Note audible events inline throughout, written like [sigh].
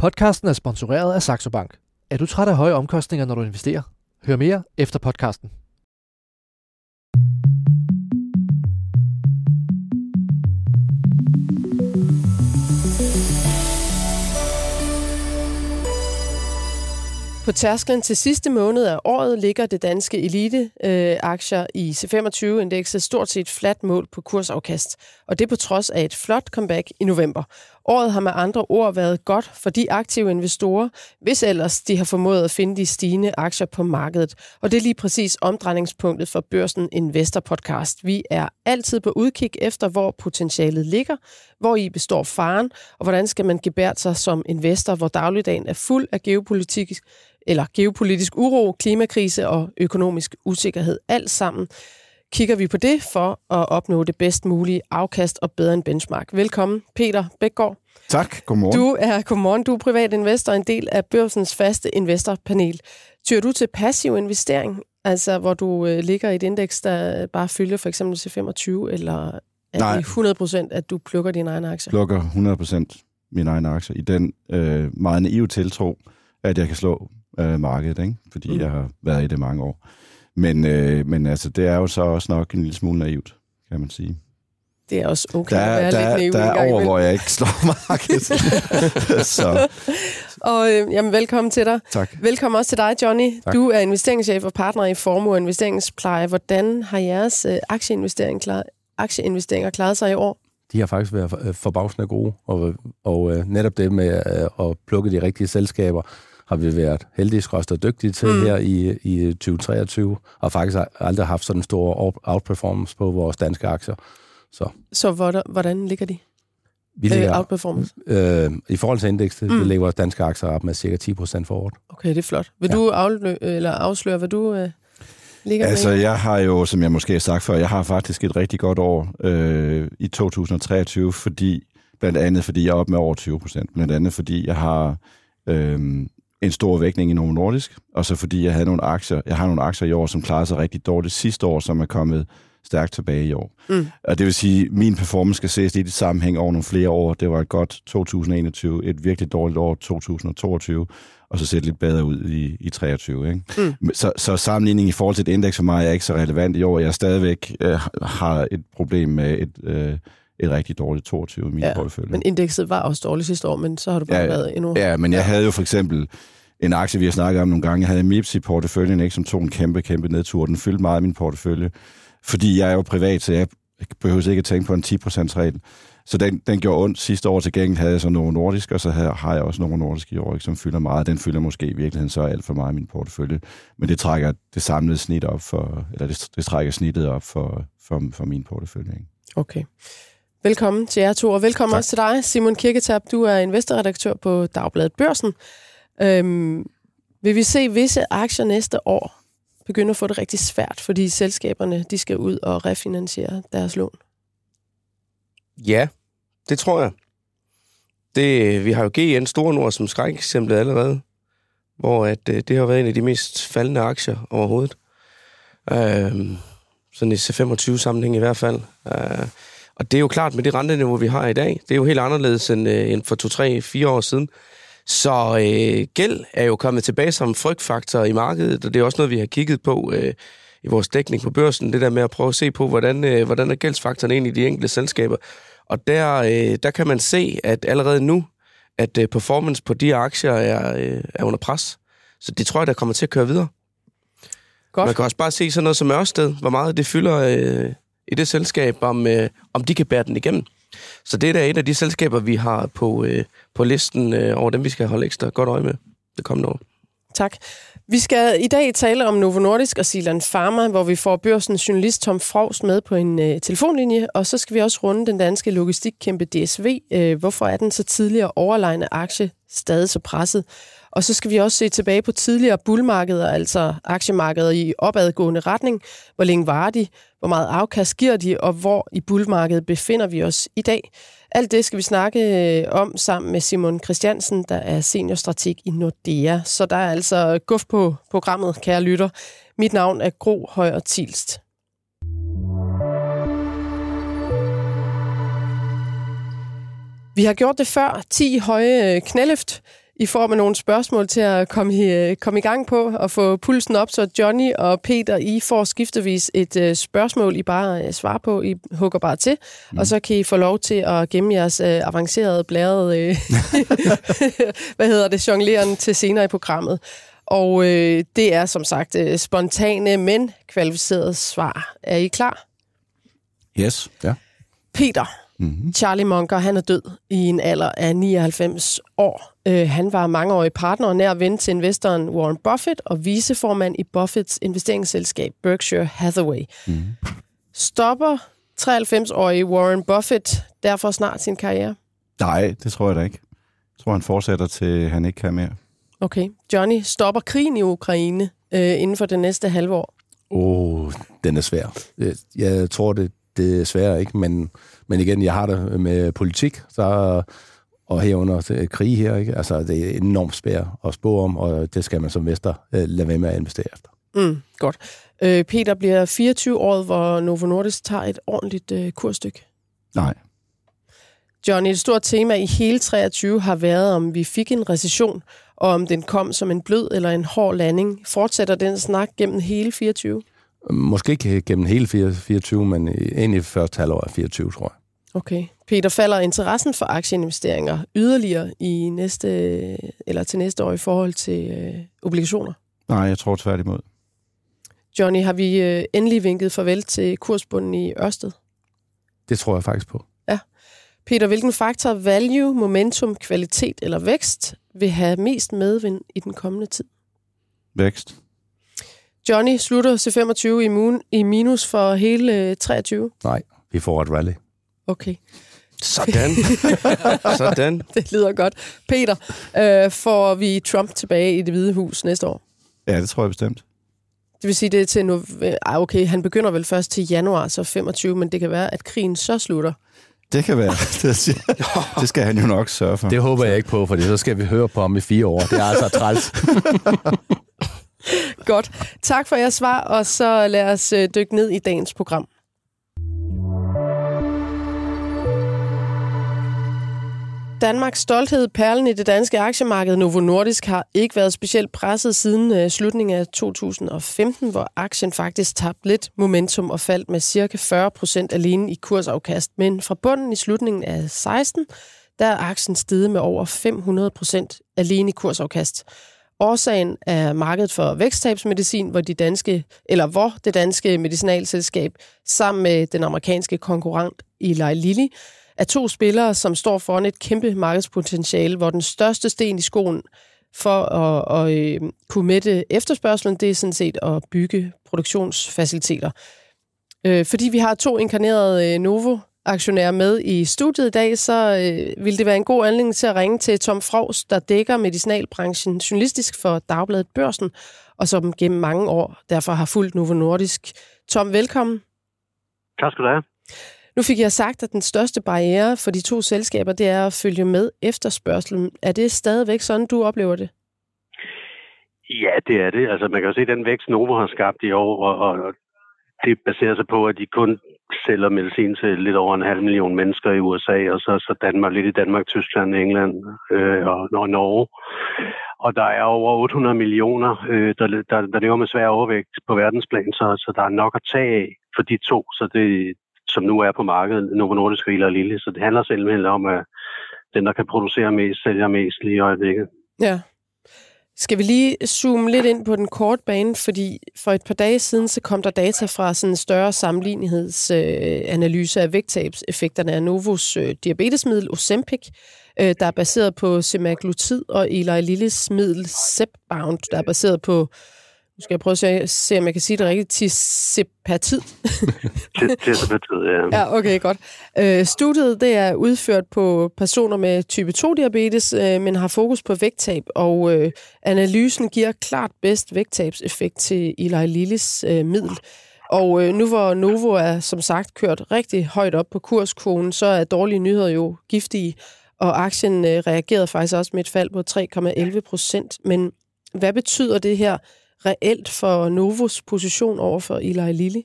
Podcasten er sponsoreret af Saxo Bank. Er du træt af høje omkostninger, når du investerer? Hør mere efter podcasten. På tærsklen til sidste måned af året ligger det danske elite-aktier øh, i C25-indekset stort set fladt mål på kursafkast, og det på trods af et flot comeback i november. Året har med andre ord været godt for de aktive investorer, hvis ellers de har formået at finde de stigende aktier på markedet. Og det er lige præcis omdrejningspunktet for Børsen Investor Podcast. Vi er altid på udkig efter, hvor potentialet ligger, hvor i består faren, og hvordan skal man gebære sig som investor, hvor dagligdagen er fuld af geopolitik, eller geopolitisk uro, klimakrise og økonomisk usikkerhed. Alt sammen kigger vi på det for at opnå det bedst mulige afkast og bedre end benchmark. Velkommen, Peter Bækgaard. Tak, godmorgen. Du er, godmorgen, du er privat investor, en del af børsens faste investorpanel. Tyr du til passiv investering, altså hvor du øh, ligger i et indeks, der bare følger for eksempel til 25, eller er Nej. det 100 procent, at du plukker dine egne aktier? Plukker 100% mine egne aktier i den øh, meget naive tiltro, at jeg kan slå øh, markedet, ikke? fordi mm. jeg har været i det mange år. Men, øh, men altså, det er jo så også nok en lille smule naivt, kan man sige. Det er også okay Der at er, være der, lidt naiv er- der er over, hvor jeg ikke slår [laughs] markedet. [laughs] så Og øh, jamen, velkommen til dig. tak. Velkommen også til dig, Johnny. Tak. Du er investeringschef og partner i Formue Investeringspleje. Hvordan har jeres øh, aktieinvestering klar, aktieinvesteringer klaret sig i år? de har faktisk været øh, forbavsende gode, og, og øh, netop det med øh, at plukke de rigtige selskaber, har vi været heldige og dygtige til Mm. her i, i 2023, og faktisk har aldrig haft sådan en stor out- outperformance på vores danske aktier. Så Så hvordan, hvordan ligger de? vi Øh, ligger, outperformance. øh, i forhold til indekset, Mm. vi ligger vores danske aktier op med cirka 10 procent for året. Okay, det er flot. Vil Ja. du aflø- eller afsløre, hvad du øh, ligger Altså, med? jeg har jo, som jeg måske har sagt før, jeg har faktisk et rigtig godt år øh, i 2023, fordi blandt andet fordi jeg er op med over 20 procent, blandt andet fordi jeg har øh, en stor vækning i Novo Nordisk, og så fordi jeg havde nogle aktier, jeg har nogle aktier i år, som klarede sig rigtig dårligt sidste år, som er kommet stærkt tilbage i år. Mm. Og det vil sige, at min performance skal ses lidt i sammenhæng over nogle flere år. Det var et godt 2021, et virkelig dårligt år 2022, og så ser det lidt bedre ud i, i 23. Ikke? Mm. Så, så sammenligning i forhold til et indeks for mig er ikke så relevant i år. Jeg stadigvæk øh, har et problem med et, øh, et rigtig dårligt 22 i min Ja, ja, portefølje. Men indekset var også dårligt sidste år, men så har du bare Ja, været endnu... Ja, men jeg havde jo for eksempel en aktie, vi har snakket om nogle gange. Jeg havde MIPS i porteføljen, ikke, som tog en kæmpe, kæmpe nedtur. Den fyldte meget af min portefølje, fordi jeg er jo privat, så jeg behøver ikke at tænke på en 10%-regel. Så den, den gjorde ondt. Sidste år til gengæld havde jeg så Novo Nordisk, og så havde, har jeg også Novo Nordisk i år, ikke, som fylder meget. Den fylder måske i virkeligheden så alt for meget i min portefølje. Men det trækker det samlede snit op for, eller det, det trækker snittet op for, for, for min portefølje. Ikke? Okay. Velkommen til jer to, og velkommen Tak. også til dig, Simon Kirketab. Du er investorredaktør på Dagbladet Børsen. Øhm, vil vi se visse aktier næste år begynde at få det rigtig svært, fordi selskaberne de skal ud og refinansiere deres lån? Ja, det tror jeg. Det, vi har jo GN Store Nord som skrækeksemplet allerede, hvor at, øh, det har været en af de mest faldende aktier overhovedet. Øhm, sådan i C25-sammenhæng i hvert fald. Øh, og det er jo klart, med det renteniveau, vi har i dag, det er jo helt anderledes end, øh, end for 2-3-4 år siden. Så øh, gæld er jo kommet tilbage som frygtfaktor i markedet, og det er også noget, vi har kigget på øh, i vores dækning på børsen, det der med at prøve at se på, hvordan, øh, hvordan er gældsfaktoren egentlig i de enkelte selskaber. Og der, øh, der kan man se, at allerede nu, at øh, performance på de aktier er, øh, er under pres. Så det tror jeg, der kommer til at køre videre. Godt. Man kan også bare se sådan noget som Ørsted, hvor meget det fylder øh, i det selskab, om, øh, om de kan bære den igennem. Så det er da et af de selskaber, vi har på, øh, på listen øh, over dem, vi skal holde ekstra godt øje med det kommende år. Tak. Vi skal i dag tale om Novo Nordisk og Silan Pharma, hvor vi får børsens journalist Tom Frost med på en øh, telefonlinje, og så skal vi også runde den danske logistikkæmpe DSV. Øh, hvorfor er den så tidligere overlegne aktie stadig så presset? Og så skal vi også se tilbage på tidligere bullmarkeder, altså aktiemarkeder i opadgående retning. Hvor længe var de? Hvor meget afkast giver de? Og hvor i bullmarkedet befinder vi os i dag? Alt det skal vi snakke øh, om sammen med Simon Christiansen, der er seniorstrateg i Nordea. Så der er altså guf på programmet, kære lytter. Mit navn er Gro Højer Tilst. Vi har gjort det før. 10 høje knæløft i får med nogle spørgsmål til at komme i, øh, komme i gang på og få pulsen op, så Johnny og Peter, I får skiftevis et uh, spørgsmål, I bare uh, svarer på. I hugger bare til, mm. og så kan I få lov til at gemme jeres uh, avancerede blærede, [laughs] hvad hedder det, jongleren til senere i programmet. Og uh, det er som sagt spontane, men kvalificerede svar. Er I klar? Yes. Ja. Peter, Mm-hmm. Charlie Munger, han er død i en alder af 99 år. Uh, han var mangeårig partner og nær ven til investoren Warren Buffett og viceformand i Buffetts investeringsselskab Berkshire Hathaway. Mm-hmm. Stopper 93-årige Warren Buffett derfor snart sin karriere? Nej, det tror jeg da ikke. Jeg tror, han fortsætter til, han ikke kan mere. Okay. Johnny, stopper krigen i Ukraine uh, inden for det næste halve år? Åh, oh, den er svær. Jeg tror, det, det er svært, ikke? Men, men igen, jeg har det med politik, så, og herunder krig her, ikke? Altså, det er enormt svært at spå om, og det skal man som investor øh, lade være med at investere efter. Mm, godt. Øh, Peter bliver 24 år, hvor Novo Nordisk tager et ordentligt øh, kursstykke. Nej. Johnny, et stort tema i hele 23 har været, om vi fik en recession, og om den kom som en blød eller en hård landing. Fortsætter den snak gennem hele 24? Måske ikke gennem hele 24, men ind i første halvår af 24, tror jeg. Okay. Peter, falder interessen for aktieinvesteringer yderligere i næste, eller til næste år i forhold til øh, obligationer? Nej, jeg tror tværtimod. Johnny, har vi øh, endelig vinket farvel til kursbunden i Ørsted? Det tror jeg faktisk på. Ja. Peter, hvilken faktor, value, momentum, kvalitet eller vækst, vil have mest medvind i den kommende tid? Vækst. Johnny slutter C25 i, moon, i minus for hele 23? Nej, vi får et rally. Okay. Sådan. [laughs] Sådan. Det lyder godt. Peter, øh, får vi Trump tilbage i det hvide hus næste år? Ja, det tror jeg bestemt. Det vil sige, det er til nu... Ah, okay, han begynder vel først til januar, så 25, men det kan være, at krigen så slutter. Det kan være. [laughs] Det skal han jo nok sørge for. Det håber jeg ikke på, for så skal vi høre på ham i fire år. Det er altså træls. [laughs] [laughs] Godt. Tak for jeres svar, og så lad os øh, dykke ned i dagens program. Danmarks stolthed, perlen i det danske aktiemarked Novo Nordisk, har ikke været specielt presset siden øh, slutningen af 2015, hvor aktien faktisk tabte lidt momentum og faldt med cirka 40 procent alene i kursafkast. Men fra bunden i slutningen af 16, der er aktien steget med over 500 procent alene i kursafkast. Årsagen er markedet for væksttabsmedicin, hvor, de danske, eller hvor det danske medicinalselskab sammen med den amerikanske konkurrent Eli Lilly er to spillere, som står foran et kæmpe markedspotentiale, hvor den største sten i skoen for at, at, at kunne mætte efterspørgselen, det er sådan set at bygge produktionsfaciliteter. Øh, fordi vi har to inkarnerede øh, Novo aktionær med i studiet i dag, så øh, vil det være en god anledning til at ringe til Tom Frogs, der dækker medicinalbranchen journalistisk for Dagbladet Børsen, og som gennem mange år derfor har fulgt Novo Nordisk. Tom, velkommen. Tak skal du have. Nu fik jeg sagt, at den største barriere for de to selskaber, det er at følge med efterspørgselen. Er det stadigvæk sådan, du oplever det? Ja, det er det. Altså, man kan jo se den vækst, Novo har skabt i år, og, og det baserer sig på, at de kun sælger medicin til lidt over en halv million mennesker i USA, og så, så Danmark, lidt i Danmark, Tyskland, England øh, og, og Norge. Og der er over 800 millioner, øh, der, der, der lever med svær overvægt på verdensplan, så, så der er nok at tage af for de to, så det, som nu er på markedet, Novo Nordisk og Lille. Så det handler simpelthen om, at den, der kan producere mest, sælger mest lige i øjeblikket. Ja. Skal vi lige zoome lidt ind på den korte bane, fordi for et par dage siden, så kom der data fra sådan en større sammenlignighedsanalyse øh, af vægttabseffekterne af Novos øh, diabetesmiddel Ozempic, øh, der er baseret på semaglutid, og Eli Lilles middel Zepbound, der er baseret på nu skal jeg prøve at se, se om jeg kan sige det rigtigt. Tisepatid. [laughs] Tisepatid, ja. Ja, okay, godt. Øh, studiet det er udført på personer med type 2-diabetes, øh, men har fokus på vægttab, og øh, analysen giver klart bedst vægttabseffekt til Eli Lillis øh, middel. Og øh, nu hvor Novo er som sagt kørt rigtig højt op på kurskonen, så er dårlige nyheder jo giftige, og aktien øh, reagerede faktisk også med et fald på 3,11 procent. Men hvad betyder det her reelt for Novos position over for Eli Lilly?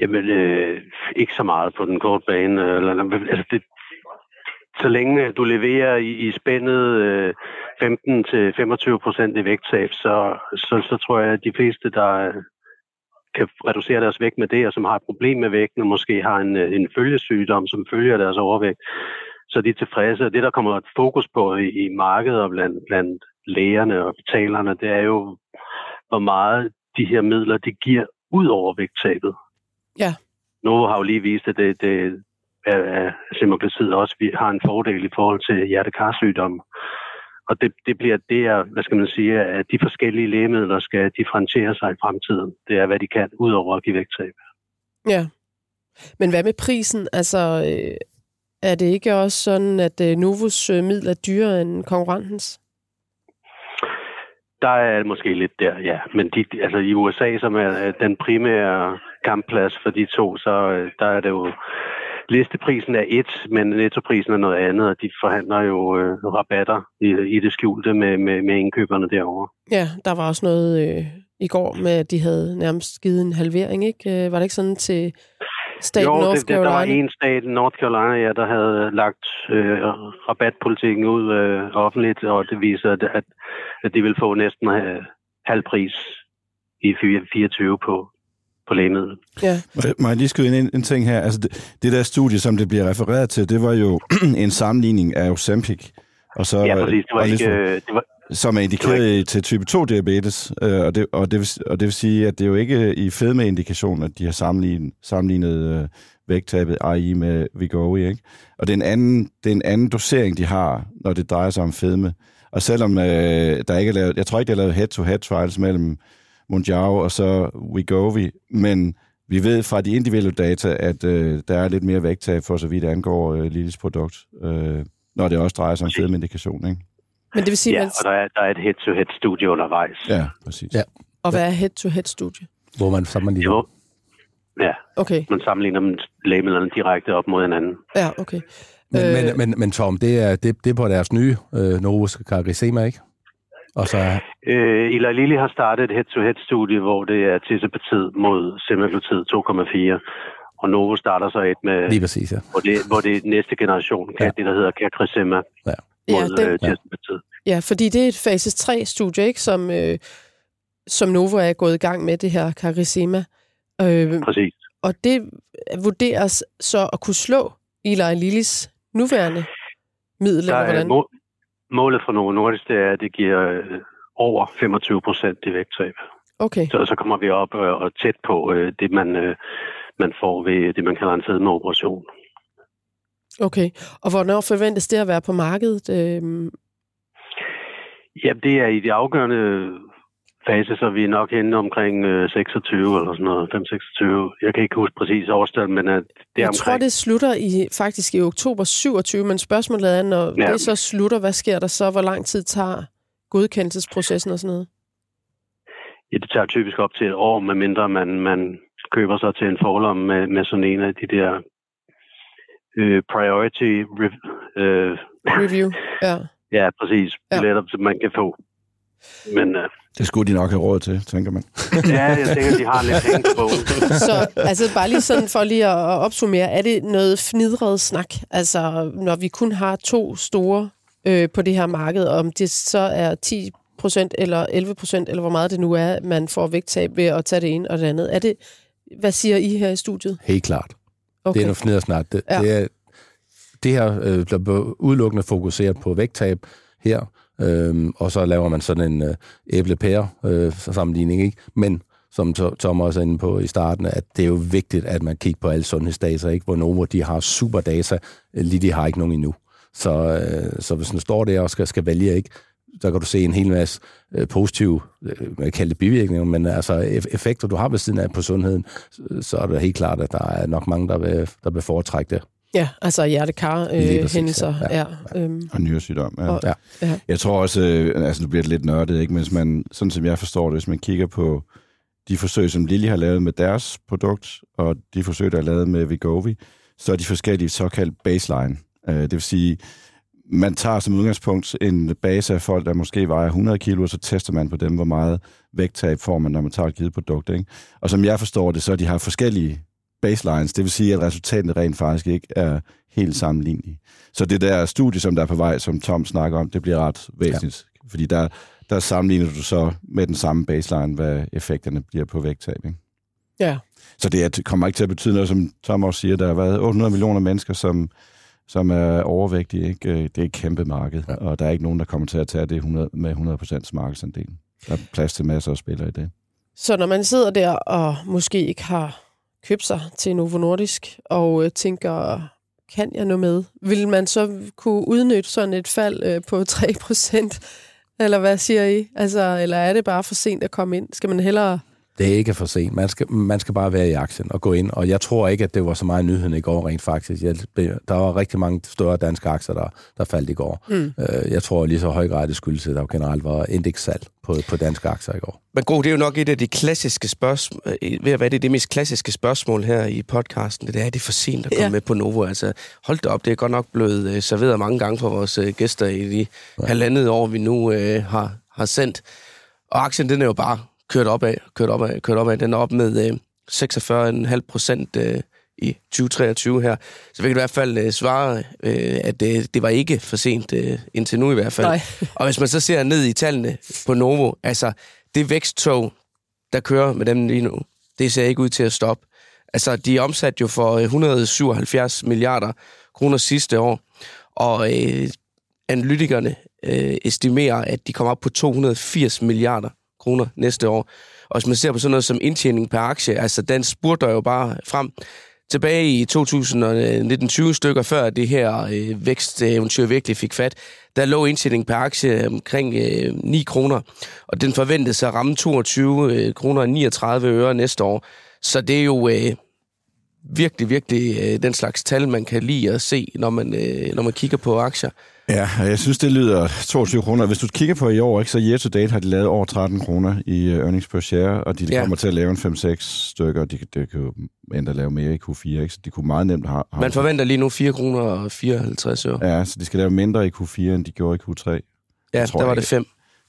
Jamen, øh, ikke så meget på den korte bane. Øh, altså, det, så længe du leverer i, i spændet øh, 15-25 procent i vægttab, så, så, så tror jeg, at de fleste, der øh, kan reducere deres vægt med det, og som har et problem med vægten, og måske har en, øh, en følgesygdom, som følger deres overvægt, så de er tilfredse. Og det, der kommer et fokus på i, i markedet og blandt, blandt lægerne og betalerne, det er jo, hvor meget de her midler, de giver ud over vægttabet. Ja. Novo har jo lige vist, at det, det er semaglutid også vi har en fordel i forhold til hjertekarsygdomme. Og det, det bliver det, er, hvad skal man sige, at de forskellige lægemidler skal differentiere sig i fremtiden. Det er, hvad de kan, ud over at give vægttab. Ja. Men hvad med prisen? Altså, øh, er det ikke også sådan, at øh, Novos øh, middel er dyrere end konkurrentens? Der er måske lidt der, ja. Men de, altså i USA, som er den primære kampplads for de to, så øh, der er det jo listeprisen er et, men nettoprisen er noget andet, og de forhandler jo øh, rabatter i, i det skjulte med, med, med indkøberne derovre. Ja, der var også noget øh, i går med, at de havde nærmest givet en halvering, ikke? Øh, var det ikke sådan til staten jo, North Carolina? der var en stat, North Carolina, ja, der havde lagt øh, rabatpolitikken ud øh, offentligt, og det viser, at, at de vil få næsten øh, halv pris i 24 på, på lægemidlet. Ja. Må jeg lige skyde ind en, en ting her? Altså det, det der studie, som det bliver refereret til, det var jo [clears throat] en sammenligning af Ozempic, og så, Ja, præcis. Det var og ikke... Øh, det var, som er indikeret til type 2 diabetes, øh, og, det, og, det vil, og det vil sige, at det er jo ikke i fedmeindikation, at de har sammenlignet, sammenlignet øh, vægttabet AI med Vigovi, ikke? Og det er, en anden, det er en anden dosering, de har, når det drejer sig om fedme. Og selvom øh, der ikke er lavet, jeg tror ikke, der er lavet head-to-head trials mellem Mondial og så Wegovy, men vi ved fra de individuelle data, at øh, der er lidt mere vægttab for så vidt angår øh, Lilles produkt, øh, når det også drejer sig om fedmeindikation, ikke? Men det vil sige, ja, man, og der er, der er et head-to-head-studie undervejs. Ja, præcis. Ja. og hvad er head-to-head-studie? Hvor man sammenligner. Jo. Ja, Okay, man sammenligner dem lægemidlerne direkte op mod hinanden. ja, okay. Men, Øh. men, men, men Tom, det er, det, det er på deres nye øh, Novus Cargrisema, ikke? Og så Øh, Eli Lilly har startet et head-to-head-studie, hvor det er tirzepatid mod semaglutid 2,4. Og Novo starter så et med, lige præcis, ja. hvor det, hvor det er næste generation, Ja. ja. det der hedder Cagrisema Ja. Ja, mod den, øh, tirzepatid. ja, fordi det er et fase 3-studie, ikke, som, øh, som Novo er gået i gang med, det her Carissima. Øh, Præcis. og det vurderes så at kunne slå Eli Lillis nuværende middel, Der er, hvordan? må, målet for Novo Nordisk, det er, at det giver øh, over 25 procent i vægttab. Okay, Så, så kommer vi op øh, og tæt på øh, det, man, øh, man får ved det, man kalder en fedmeoperation. okay. Og hvornår forventes det at være på markedet? Øh, Ja, det er i de afgørende fase, så vi er nok henne omkring øh, 26 eller sådan noget, 5-26. Jeg kan ikke huske præcis årstal, men at det er jeg omkring. tror, det slutter i faktisk i oktober 27, men spørgsmålet er, når Ja. det så slutter, hvad sker der så? Hvor lang tid tager godkendelsesprocessen og sådan noget? Ja, det tager typisk op til et år, medmindre man, man køber sig til en forlom med, med sådan en af de der øh, priority... Re- øh, Review, [laughs] ja. ja, præcis. Ja. Billetter, som man kan få. Men øh, Det skulle de nok have råd til, tænker man. ja, jeg tænker, de har lidt penge på bogen. Så altså bare lige sådan for lige at opsummere, er det noget fnidret snak? Altså når vi kun har to store øh, på det her marked, om det så er 10% eller 11% eller hvor meget det nu er, man får vægttab ved at tage det ene og det andet. Er det, hvad siger I her i studiet? Helt klart. Okay. Det er noget fnedersnak. Det, Ja. ja. det, er, det her øh, bliver udelukkende fokuseret på vægttab her, øhm, og så laver man sådan en øh, æble-pære øh, sammenligning, ikke? Men som Tom også er inde på i starten, at det er jo vigtigt, at man kigger på alle sundhedsdata, ikke? Hvor Novo, de har super data, øh, lige de har ikke nogen endnu. Så, øh, så hvis man står der og skal, skal vælge, ikke? så kan du se en hel masse øh, positive, øh, man kan kalde det bivirkninger, men altså effekter, du har ved siden af på sundheden, så, så er det helt klart, at der er nok mange, der vil, der vil foretrække det. Ja, altså hjertekar øh, ja. Ja. Ja, øhm, Og nyresygdom, ja. Og- Ja. ja. Jeg tror også, øh, altså nu bliver det lidt nørdet, ikke? men hvis man, sådan som jeg forstår det, hvis man kigger på de forsøg, som Lilly har lavet med deres produkt, og de forsøg, der er lavet med Vigovi, så er de forskellige såkaldt baseline. Øh, Det vil sige, man tager som udgangspunkt en base af folk, der måske vejer 100 kilo, og så tester man på dem, hvor meget vægttab får man, når man tager et givet produkt. Ikke? Og som jeg forstår det, så de har forskellige baselines. Det vil sige, at resultatet rent faktisk ikke er helt sammenlignelige. Så det der studie, som der er på vej, som Tom snakker om, det bliver ret væsentligt. Ja. Fordi der, der sammenligner du så med den samme baseline, hvad effekterne bliver på vægttab. Ikke? Ja. Så det, er, det kommer ikke til at betyde noget, som Tom også siger, der har været 800 millioner mennesker, som, som er overvægtige. Ikke? Øh, det er et kæmpe marked, ja. og der er ikke nogen, der kommer til at tage det 100, med 100% markedsandel. Der er plads til masser af spillere i det. Så når man sidder der og måske ikke har købe sig til Novo Nordisk og øh, tænker, kan jeg nu med? Vil man så kunne udnytte sådan et fald øh, på [laughs] 3%? Eller hvad siger I? Altså, eller er det bare for sent at komme ind? Skal man hellere det er ikke for sent. Man skal, man skal bare være i aktien og gå ind. Og jeg tror ikke, at det var så meget nyheden i går rent faktisk. Jeg, der var rigtig mange større danske aktier, der, der faldt i går. Mm. Øh, jeg tror lige så høj grad, det skyldes, at der generelt var indekssalg på, på danske aktier i går. Men god, det er jo nok et af de klassiske spørgsmål, øh, ved at være det, det mest klassiske spørgsmål her i podcasten, det er, det for sent at komme ja. med på Novo. Altså, hold det op, det er godt nok blevet uh, serveret mange gange for vores gæster i de ja. halvandet år, vi nu uh, har, har sendt. Og aktien, den er jo bare kørt op af, kørt op af, kørt op af. Den er op med øh, 46,5 procent øh, i 2023 her. Så vi kan i hvert fald øh, svare, øh, at det, det var ikke for sent øh, indtil nu i hvert fald. Nej. Og hvis man så ser ned i tallene på Novo, altså det væksttog, der kører med dem lige nu, det ser ikke ud til at stoppe. Altså, de er omsat jo for 177 øh, milliarder kroner sidste år, og øh, analytikerne øh, estimerer, at de kommer op på 280 milliarder kroner næste år. Og hvis man ser på sådan noget som indtjening per aktie, altså den spurter jo bare frem. Tilbage i 2019-20 stykker før det her øh, væksteventyr virkelig fik fat, der lå indtjening per aktie omkring øh, 9 kroner, og den forventes at ramme 22 øh, kroner og 39 øre næste år. Så det er jo øh, virkelig, virkelig øh, den slags tal, man kan lide at se, når man, øh, når man kigger på aktier. Ja, jeg synes, det lyder 22 kroner. Hvis du kigger på i år, ikke, så year to date har de lavet over 13 kroner i uh, earnings per share, og de, de ja. kommer til at lave en 5-6 stykker, de, de kan jo endda lave mere i Q4, ikke? så de kunne meget nemt have... Man forventer lige nu 4 kroner og 54 øre. Ja, så de skal lave mindre i Q4, end de gjorde i Q3. Ja, tror der var det 5.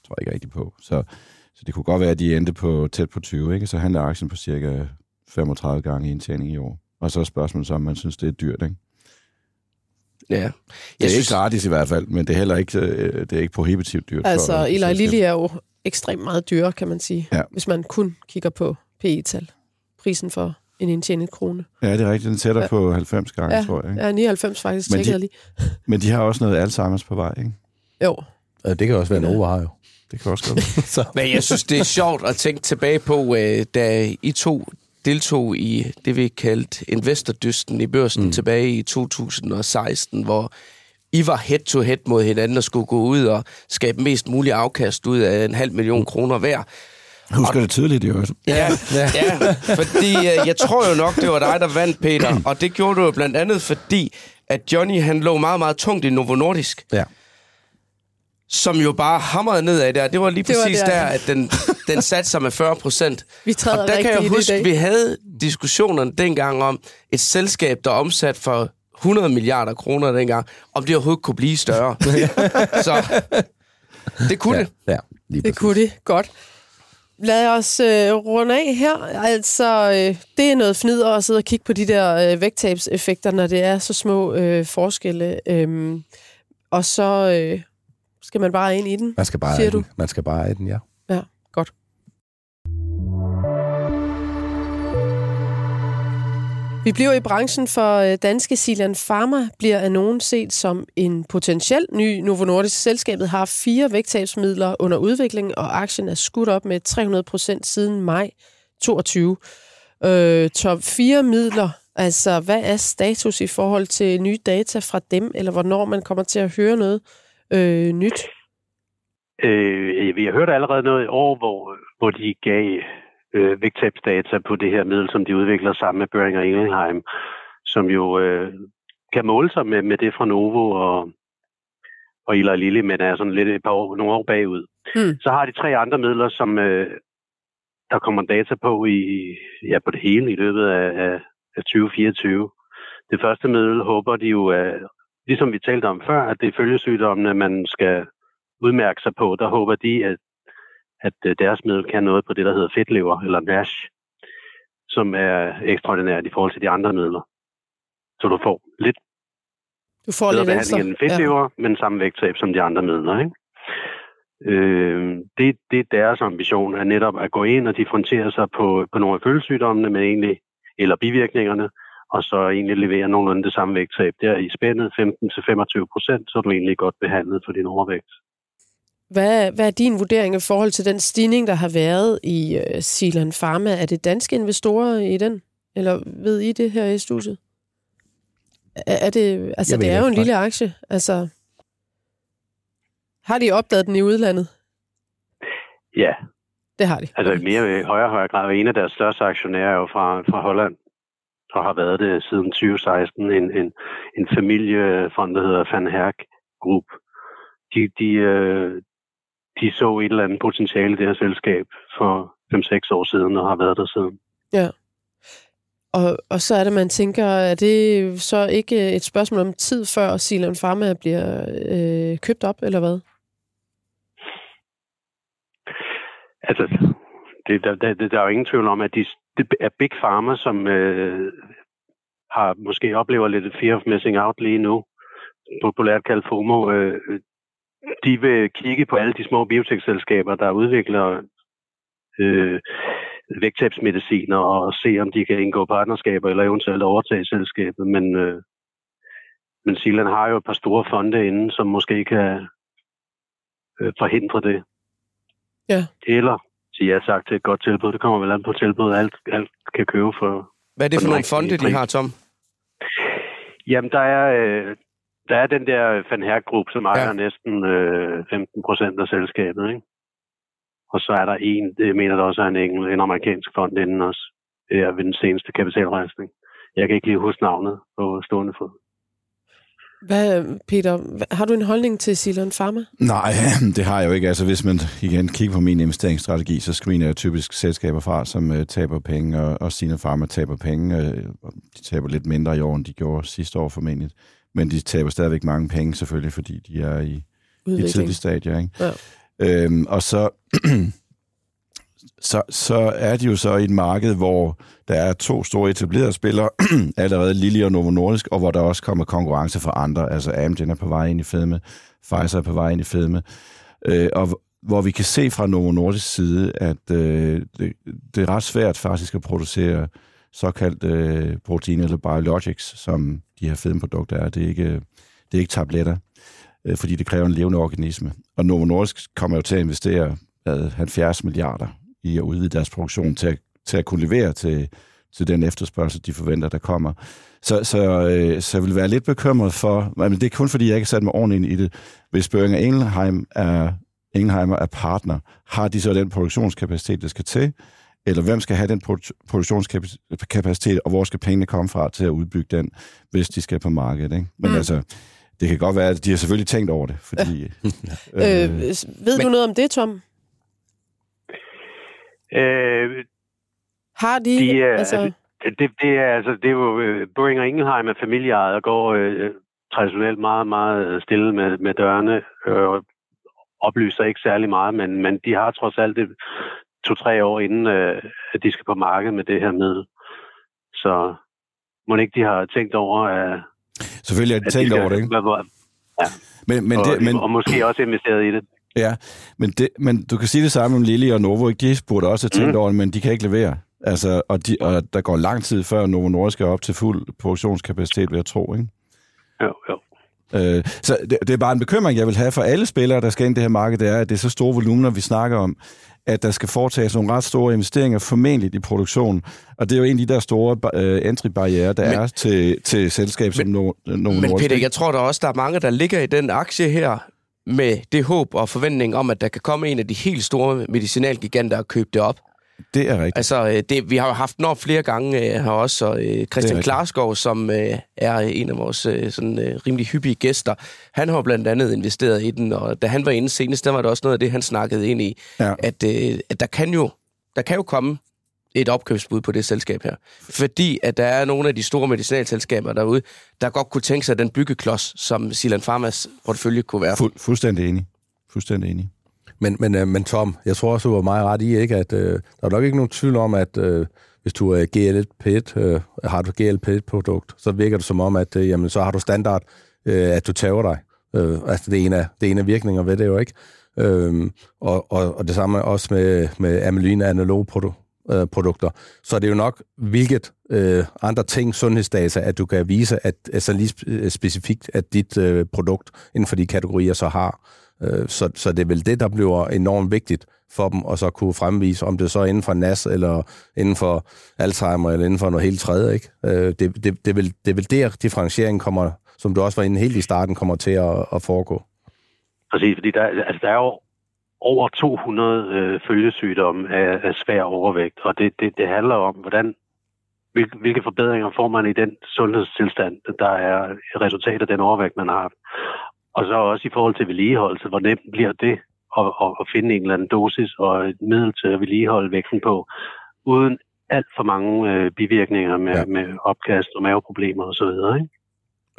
tror jeg ikke rigtig på. Så, så det kunne godt være, at de endte på tæt på 20, ikke? så handler aktien på cirka 35 gange indtjening i år. Og så er spørgsmålet så, om man synes, det er dyrt, ikke? Ja. Jeg det er synes... ikke gratis i hvert fald, men det er heller ikke, øh, det er ikke prohibitivt dyrt. Altså, for, Eli Lilly er jo ekstremt meget dyre, kan man sige, ja. hvis man kun kigger på PE-tal. Prisen for en indtjenet krone. Ja, det er rigtigt. Den sætter ja. på 90 gange, ja. tror jeg. Ikke? Ja, 99 faktisk, men de, lige. [laughs] men de har også noget Alzheimer's på vej, ikke? Jo. Ja, det kan også være Nova har jo. Det kan også godt [laughs] så. Men jeg synes, det er sjovt at tænke tilbage på, øh, da I to deltog i det, vi kaldte investordysten i børsen mm. tilbage i 2016, hvor I var head-to-head mod hinanden og skulle gå ud og skabe mest mulig afkast ud af en halv million kroner hver. Jeg husker og, det tydeligt, det også. Ja, ja. ja, fordi øh, jeg tror jo nok, det var dig, der vandt, Peter. Og det gjorde du jo blandt andet, fordi at Johnny han lå meget, meget tungt i Novo Nordisk. Ja som jo bare hamrede nedad der. Det var lige præcis det var der, der, at den, [laughs] den satte sig med 40 procent. Vi træder Og der kan jeg huske, vi havde diskussionerne dengang om et selskab, der omsat for 100 milliarder kroner dengang, om det overhovedet kunne blive større. [laughs] Så det kunne ja, det. Ja, lige det kunne det. Godt. Lad os øh, runde af her. Altså, øh, det er noget fnider at sidde og kigge på de der øh, vægttabseffekter, når det er så små øh, forskelle. Øhm, og så øh, skal man bare ind i den, Man skal bare siger du? Den. Man skal bare i den, ja. Ja, godt. Vi bliver i branchen, for øh, danske Silan Pharma bliver af nogen set som en potentiel ny Novo Nordisk. Selskabet har fire vægttabsmidler under udvikling, og aktien er skudt op med 300 procent siden maj 22. Øh, top 4 midler, altså hvad er status i forhold til nye data fra dem, eller hvornår man kommer til at høre noget øh, nyt? Øh, vi har hørt allerede noget i år, hvor, hvor de gav øh, vægttabsdata på det her middel, som de udvikler sammen med Børing og Ingelheim, som jo øh, kan måle sig med, med det fra Novo og, og Ila Lille, men er sådan lidt et par år, nogle år bagud. Mm. Så har de tre andre midler, som øh, der kommer data på i ja, på det hele i løbet af, af, af 2024. Det første middel håber de jo, at ligesom vi talte om før, at det er følgesygdommene, man skal udmærke sig på. Der håber de, at, at øh, deres middel kan noget på det, der hedder fedtlever, eller NASH, som er ekstraordinært i forhold til de andre midler. Så du får lidt Du får bedre lidt behandling end fedtlever, ja. men samme vægttab som de andre midler. Ikke? Øh, det, det er deres ambition, er netop at gå ind og differentiere sig på, på nogle af følgesygdommene, med egentlig, eller bivirkningerne, og så egentlig levere nogenlunde det samme vægttab. Der i spændet 15-25 procent, så er du egentlig godt behandlet for din overvægt. Hvad, hvad er din vurdering i forhold til den stigning, der har været i Silan Pharma? Er det danske investorer i den? Eller ved I det her i studiet? Er, er det, altså, det er jo en lille aktie. Altså, har de opdaget den i udlandet? Ja, Det har de. altså i mere i højere og højere grad. Og en af deres største aktionærer er jo fra, fra Holland, og har været det siden 2016. En, en, en familiefond, der hedder Van Herk Group. De, de, øh, de så et eller andet potentiale i det her selskab for 5-6 år siden, og har været der siden. Og, og så er det, man tænker, er det så ikke et spørgsmål om tid, før Silan Pharma bliver øh, købt op, eller hvad? Altså, det, der, der, der er jo ingen tvivl om, at de, det er Big Pharma, som øh, har måske oplever lidt fear of missing out lige nu, populært kaldt FOMO. Øh, de vil kigge på alle de små biotekselskaber, der udvikler øh, vægttabsmediciner og se, om de kan indgå partnerskaber eller eventuelt overtage selskabet. Men, øh, men Silan har jo et par store fonde inde, som måske kan øh, forhindre det. Ja. Eller sige ja tak til et godt tilbud. Det kommer vel an på tilbud. Alt, alt kan købe for... Hvad er det for For nogle fonde, de har, Tom? Jamen, der er, øh, der er den der Van Herk-gruppe, som ejer Ja. næsten øh, 15 procent af selskabet, ikke? Og så er der en, det mener der også er en, engel, en amerikansk fond inden også, det er ved den seneste kapitalrejsning. Jeg kan ikke lige huske navnet på stående fod. Hvad, Peter, har du en holdning til Silan Pharma? Nej, [clears throat] det har jeg jo ikke. Altså, hvis man igen kigger på min investeringsstrategi, så screener jeg typisk selskaber fra, som uh, taber penge, og, og Sina Pharma taber penge. Uh, de taber lidt mindre i år, end de gjorde sidste år formentlig. Men de taber stadigvæk mange penge, selvfølgelig, fordi de er i, i Udvikling. tidlig stadie. Ikke? Ja. Øhm, og så, [clears throat] så, så er de jo så i et marked, hvor der er to store etablerede spillere, [clears throat] allerede Lilly og Novo Nordisk, og hvor der også kommer konkurrence fra andre. Altså Amgen er på vej ind i fedme, Pfizer er på vej ind i fedme. Øh, og hvor vi kan se fra Novo Nordisk side, at øh, det, det er ret svært faktisk at producere såkaldt øh, protein eller biologics, som de her fedmeprodukter er. Det er ikke, det er ikke tabletter, øh, fordi det kræver en levende organisme. Og Novo Nordisk kommer jo til at investere 70 milliarder i at udvide deres produktion til at, til at kunne levere til, til den efterspørgsel, de forventer, der kommer. Så, så, øh, så jeg vil være lidt bekymret for, men det er kun fordi, jeg ikke har sat mig ordentligt ind i det. Hvis Børinger Engelheim er, Engelheimer er partner, har de så den produktionskapacitet, der skal til? Eller hvem skal have den produ- produktionskapacitet, og hvor skal pengene komme fra til at udbygge den, hvis de skal på markedet? Ikke? Men Mm. altså, det kan godt være, at de har selvfølgelig tænkt over det, fordi... [laughs] Øh, ved men- du noget om det, Tom? Øh, Har de... De er- altså, det, det, er, altså, det er jo... Øh, Boeing og Ingelheim er familieejet og går øh, traditionelt meget, meget stille med, med dørene. Øh, oplyser ikke særlig meget, men, men de har trods alt det to-tre år inden, øh, at de skal på markedet med det her middel. Så må ikke de har tænkt over, at, selvfølgelig har de at tænkt skal, over det, ikke? Hvad, hvor- Men, men, og, det, men, og måske også investeret i det. [laughs] Ja, men, det, men du kan sige det samme om Lilly og Novo. Ikke? De burde også have tænkt Mm. over det, men de kan ikke levere. Altså, og, de, og der går lang tid før Novo Nordisk er op til fuld produktionskapacitet, vil jeg tro. Ikke? Jo, jo. Øh, så det, det er bare en bekymring, jeg vil have for alle spillere, der skal ind i det her marked, det er, at det er så store volumener, vi snakker om, at der skal foretages nogle ret store investeringer, formentlig i produktion. Og det er jo en af de der store uh, entry-barriere, der Men- men, er til, til selskab som Novo, Novo Men Nordisk. Peter, jeg tror der også, der er mange, der ligger i den aktie her med det håb og forventning om, at der kan komme en af de helt store medicinalgiganter og købe det op. Det er rigtigt. Altså, øh, det, vi har jo haft op flere gange øh, her også, og øh, Christian. Klarskov, som øh, er en af vores øh, sådan, øh, rimelig hyppige gæster, han har blandt andet investeret i den, og da han var inde senest, der var det også noget af det, han snakkede ind i, Ja. at, øh, at der, kan jo, der kan jo komme et opkøbsbud på det selskab her. Fordi at der er nogle af de store medicinalselskaber derude, der godt kunne tænke sig den byggeklods, som Silan Pharmas portefølje kunne være. Fuld, fuldstændig enig. Fuldstændig enig. Men, men, øh, men Tom, jeg tror også, du var meget ret i, ikke, at øh, der er nok ikke nogen tvivl om, at øh, hvis du er GL1 øh, har du GL1-produkt, så virker det som om, at øh, jamen, så har du standard øh, at du tager dig. Øh, altså, det er, en af, det er en af virkninger ved det jo, ikke? Øhm, og, og, og det samme også med, med amyline analog øh, produkter. Så er jo nok, hvilket øh, andre ting, sundhedsdata, at du kan vise, at altså lige øh, specifikt, at dit øh, produkt inden for de kategorier så har. Øh, så, så det er vel det, der bliver enormt vigtigt for dem, og så kunne fremvise, om det så er inden for NAS, eller inden for Alzheimer, eller inden for noget helt tredje. Ikke? Øh, det, det, det, er vel, det er vel der, differentieringen kommer, som du også var inde helt i starten, kommer til at, at foregå. Præcis, fordi der, altså, der er jo over 200 øh, følgesygdomme af, af svær overvægt, og det, det, det handler om, hvordan hvilke, hvilke forbedringer får man i den sundhedstilstand, der er resultat af den overvægt, man har haft. Og så også i forhold til vedligeholdelse, hvor nemt bliver det at, at, at finde en eller anden dosis og et middel til at vedligeholde vægten på, uden alt for mange øh, bivirkninger med, ja. med opkast og maveproblemer osv. Ikke?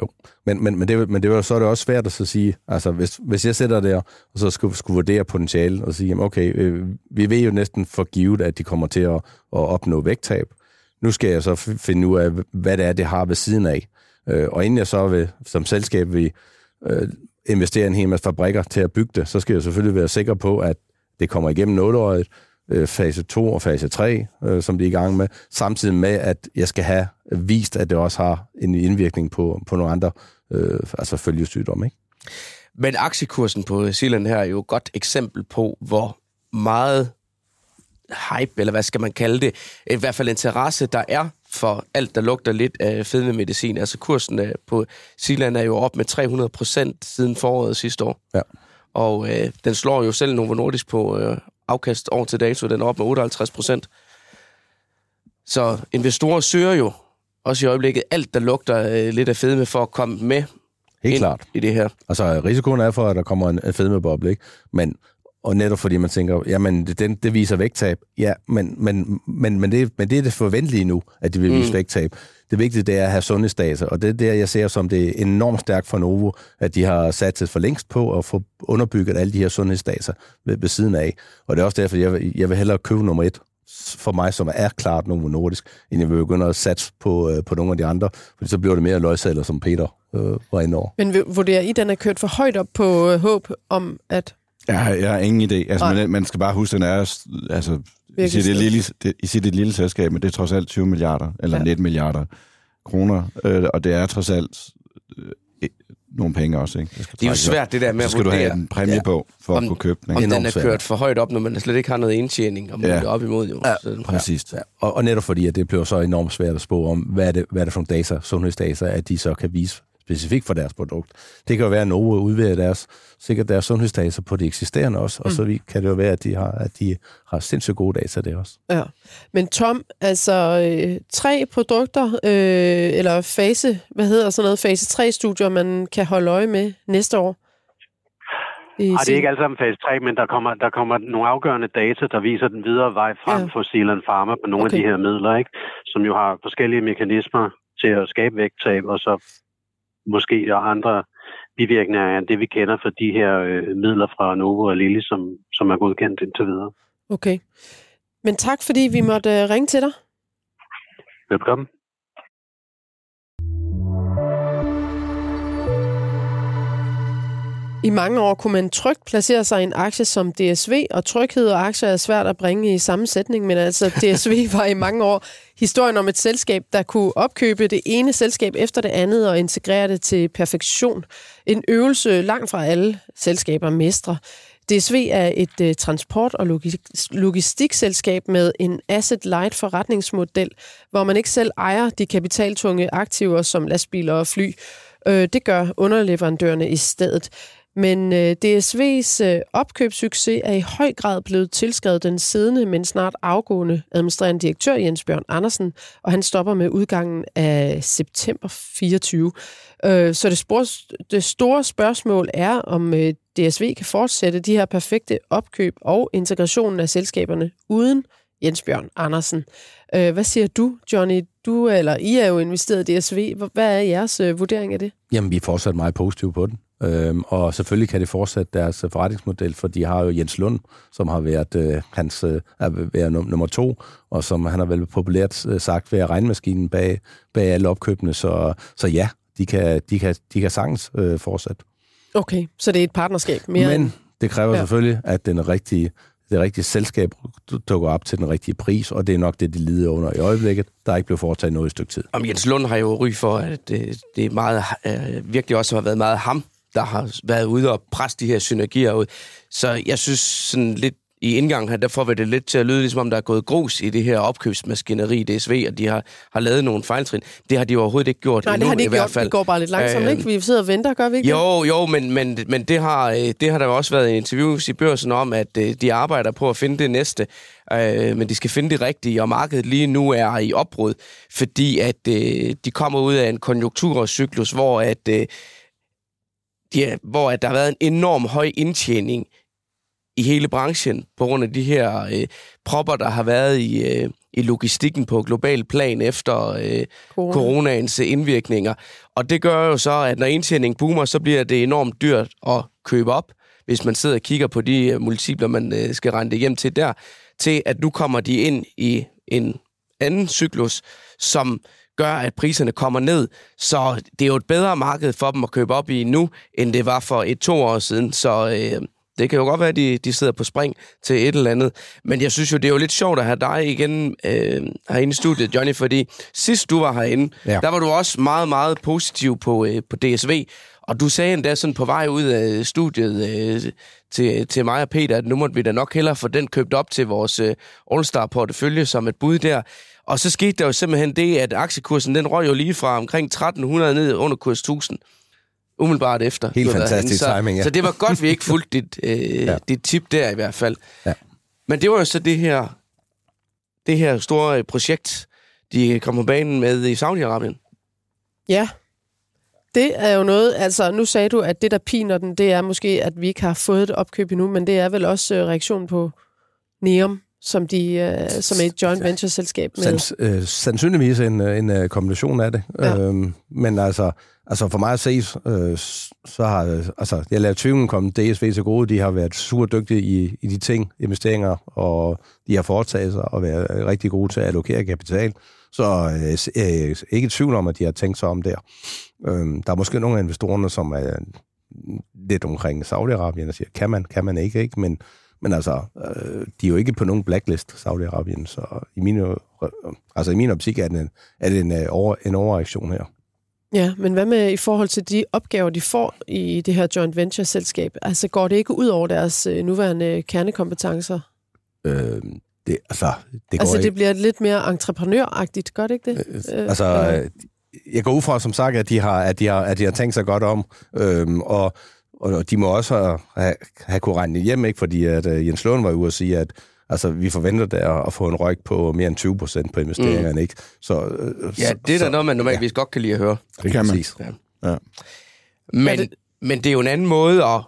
Jo. Men, men, men, det, men det var, så er det også svært at så sige, altså hvis, hvis jeg sætter der, og så skulle, skulle vurdere potentiale, og sige, jamen okay, øh, vi ved jo næsten for givet, at de kommer til at, at opnå vægttab. Nu skal jeg så finde ud af, hvad det er, det har ved siden af. Øh, og inden jeg så vil, som selskab vil øh, investere en hel masse fabrikker til at bygge det, så skal jeg selvfølgelig være sikker på, at det kommer igennem nåleøjet, øh, fase 2 og fase 3, øh, som de er i gang med, samtidig med, at jeg skal have vist, at det også har en indvirkning på, på nogle andre øh, altså følgesygdomme. Ikke? Men aktiekursen på Zealand her er jo et godt eksempel på, hvor meget hype, eller hvad skal man kalde det, i hvert fald interesse, der er for alt, der lugter lidt af fedmemedicin. Altså kursen øh, på Zealand er jo op med 300 procent siden foråret sidste år. Ja. Og øh, den slår jo selv Novo Nordisk på øh, afkast år til dato, den er op med 58 procent. Så investorer søger jo også i øjeblikket alt, der lugter øh, lidt af fedme for at komme med Helt klart. i det her. Altså, risikoen er for, at der kommer en fedmeboble, ikke? Men, og netop fordi man tænker, jamen, det, det, det viser vægttab. Ja, men, men, men, men, det, men det er det forventelige nu, at de vil vise mm. vægttab. Det vigtige, det er at have sundhedsdata, og det er der, jeg ser som det enormt stærkt for Novo, at de har sat sig for længst på at få underbygget alle de her sundhedsdata ved, ved siden af. Og det er også derfor, jeg, jeg vil hellere købe nummer et for mig, som er klart Novo Nordisk, end jeg vil begynde at satse på, øh, på nogle af de andre, for så bliver det mere løgsaler, som Peter øh, var inde over. Men vurderer I, den er kørt for højt op på øh, håb om, at... Jeg har, jeg har ingen idé. Altså, man, man skal bare huske, den er... Altså, I siger, det er lille, det, I siger, det er et lille selskab, men det er trods alt 20 milliarder, eller ja. 19 milliarder kroner, øh, og det er trods alt øh, nogle penge også. Ikke? Det, det er jo svært, det der med at vurdere. Så skal du have en præmie ja. på, for om, at kunne købe den. Om den er kørt for højt op, når man slet ikke har noget indtjening, og man ja. er op imod. Jo. Ja, så, præcis. Ja. Og, og netop fordi, at det bliver så enormt svært at spå om, hvad er det, hvad er det for nogle data, sundhedsdata, at de så kan vise specifikt for deres produkt. Det kan jo være, at Novo udvider deres, sikkert deres sundhedsdata på det eksisterende også, mm. og så mm. kan det jo være, at de har, at de har sindssygt gode data der også. Ja. Men Tom, altså øh, tre produkter, øh, eller fase, hvad hedder sådan noget, fase 3 studier, man kan holde øje med næste år? Nej, det er ikke alt sammen fase 3, men der kommer, der kommer nogle afgørende data, der viser den videre vej frem ja. for Zealand Pharma på nogle okay. af de her midler, ikke? som jo har forskellige mekanismer til at skabe vægttab, og så måske og andre bivirkninger end det, vi kender for de her øh, midler fra Novo og Lilly, som, som er godkendt indtil videre. Okay. Men tak, fordi vi måtte øh, ringe til dig. Velkommen. I mange år kunne man trygt placere sig i en aktie som DSV, og tryghed og aktier er svært at bringe i sammensætning, men altså [laughs] DSV var i mange år historien om et selskab, der kunne opkøbe det ene selskab efter det andet og integrere det til perfektion. En øvelse langt fra alle selskaber mestre. DSV er et uh, transport- og logistikselskab med en asset-light forretningsmodel, hvor man ikke selv ejer de kapitaltunge aktiver som lastbiler og fly. Uh, det gør underleverandørerne i stedet. Men øh, DSV's øh, opkøbssucces er i høj grad blevet tilskrevet den siddende, men snart afgående administrerende direktør Jens Bjørn Andersen, og han stopper med udgangen af september 24. Øh, så det, spor, det store spørgsmål er, om øh, DSV kan fortsætte de her perfekte opkøb og integrationen af selskaberne uden Jens Bjørn Andersen. Øh, hvad siger du, Johnny? Du, eller I er jo investeret i DSV. Hvad er jeres øh, vurdering af det? Jamen, vi er fortsat meget positive på den. Øhm, og selvfølgelig kan det fortsætte deres øh, forretningsmodel, for de har jo Jens Lund, som har været øh, hans øh, været num- nummer to, og som han har vel populært øh, sagt, være regnmaskinen bag, bag alle opkøbene. Så, så ja, de kan, de kan, de kan sagtens øh, fortsætte. Okay, så det er et partnerskab mere Men end... det kræver Ja. ja. selvfølgelig, at den rigtige, det rigtige selskab dukker op til den rigtige pris, og det er nok det, de lider under i øjeblikket. Der er ikke blevet foretaget noget i et stykke tid. Om Jens Lund har jo ry for, at det, det er meget, øh, virkelig også har været meget ham, der har været ude og presse de her synergier ud. Så jeg synes sådan lidt i indgangen her, der får vi det lidt til at lyde, ligesom om der er gået grus i det her opkøbsmaskineri i DSV, og de har, har lavet nogle fejltrin. Det har de overhovedet ikke gjort Nej, endnu, det har de i ikke hvert gjort. fald. Det går bare lidt langsomt, Øh, ikke? Vi sidder og venter, gør vi ikke? Jo, jo, men, men, men det, har, øh, det har der også været interviews i børsen om, at øh, de arbejder på at finde det næste, øh, men de skal finde det rigtige, og markedet lige nu er i opbrud, fordi at øh, de kommer ud af en konjunkturcyklus, hvor at øh, de, hvor at der har været en enorm høj indtjening i hele branchen på grund af de her øh, propper, der har været i, øh, i logistikken på global plan efter øh, Corona. coronaens indvirkninger. Og det gør jo så, at når indtjeningen boomer, så bliver det enormt dyrt at købe op, hvis man sidder og kigger på de øh, multipler, man øh, skal regne det hjem til der, til at nu kommer de ind i en anden cyklus, som gør, at priserne kommer ned. Så det er jo et bedre marked for dem at købe op i nu, end det var for et-to år siden. Så øh, det kan jo godt være, at de, de sidder på spring til et eller andet. Men jeg synes jo, det er jo lidt sjovt at have dig igen øh, herinde i studiet, Johnny, fordi sidst du var herinde, ja. Der var du også meget, meget positiv på, øh, på DSV. Og du sagde endda sådan på vej ud af studiet øh, til, til mig og Peter, at nu måtte vi da nok hellere få den købt op til vores øh, All-Star-portefølje som et bud der. Og så skete der jo simpelthen det, at aktiekursen den røg jo lige fra omkring 1300 ned under kurs 1000 umiddelbart efter. Helt fantastisk så, timing, ja. Så det var godt, vi ikke fulgte dit, [laughs] øh, ja. Dit tip der i hvert fald. Ja. Men det var jo så det her, det her store projekt, de kom på banen med i Saudi-Arabien. Ja. Det er jo noget, altså nu sagde du, at det der piner den, det er måske, at vi ikke har fået et opkøb endnu, men det er vel også øh, reaktionen på Neom, som, de, øh, som er et joint venture-selskab med. Sands, øh, sandsynligvis en, øh, en øh, kombination af det. Ja. Øhm, men altså, altså for mig at se, øh, så har altså, jeg lader tvivlen komme DSV til gode. De har været super dygtige i, i de ting, investeringer, og de har foretaget sig og været rigtig gode til at allokere kapital. Så øh, øh, ikke i tvivl om, at de har tænkt sig om der. Øhm, der er måske nogle af investorerne, som er lidt omkring Saudi-Arabien og siger, kan man, kan man ikke, ikke? Men, men altså, øh, de er jo ikke på nogen blacklist, Saudi-Arabien, så i min, øh, altså i min optik er det en, er det en, øh, over, en overreaktion her. Ja, men hvad med i forhold til de opgaver, de får i det her joint venture-selskab? Altså går det ikke ud over deres øh, nuværende kernekompetencer? Øh, det, altså, det går altså ikke. det bliver lidt mere entreprenøragtigt, gør det ikke det? Øh, altså, øh, jeg går ud fra, som sagt, at de har, at de har, at de har tænkt sig godt om, øhm, og, og de må også have, have, kunne regne hjem, ikke? fordi at, uh, Jens Lund var ude og sige, at altså, vi forventer der at få en røg på mere end 20 procent på investeringerne. Mm. Ikke? Så, øh, Ja, det er da noget, man normalvis ja. godt kan lide at høre. Det kan man. Præcis. Ja. Men, Er det- men det er jo en anden måde at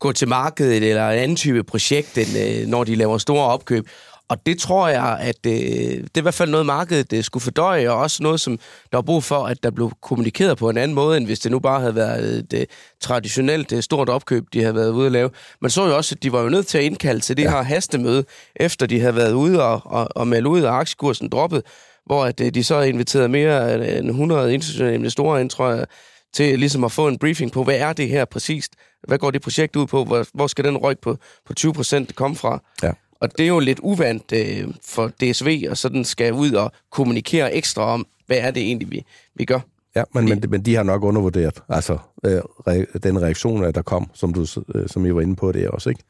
gå til markedet, eller en anden type projekt, end øh, når de laver store opkøb. Og det tror jeg, at øh, det er i hvert fald noget, markedet øh, skulle fordøje, og også noget, som der var brug for, at der blev kommunikeret på en anden måde, end hvis det nu bare havde været et øh, traditionelt øh, stort opkøb, de havde været ude at lave. Man så jo også, at de var jo nødt til at indkalde til det ja. her hastemøde, efter de havde været ude og, og, og melde ud, og aktiekursen droppet, hvor at, øh, de så inviterede mere end 100 internationale investorer ind, tror jeg, til ligesom at få en briefing på, hvad er det her præcist? Hvad går det projekt ud på? Hvor, hvor skal den ryg på, på 20 procent komme fra? Ja. Og det er jo lidt uvandt øh, for DSV, og sådan skal ud og kommunikere ekstra om, hvad er det egentlig, vi, vi gør. Ja, men, men, men de har nok undervurderet altså, øh, re, den reaktion, der kom, som du øh, som I var inde på det også, ikke?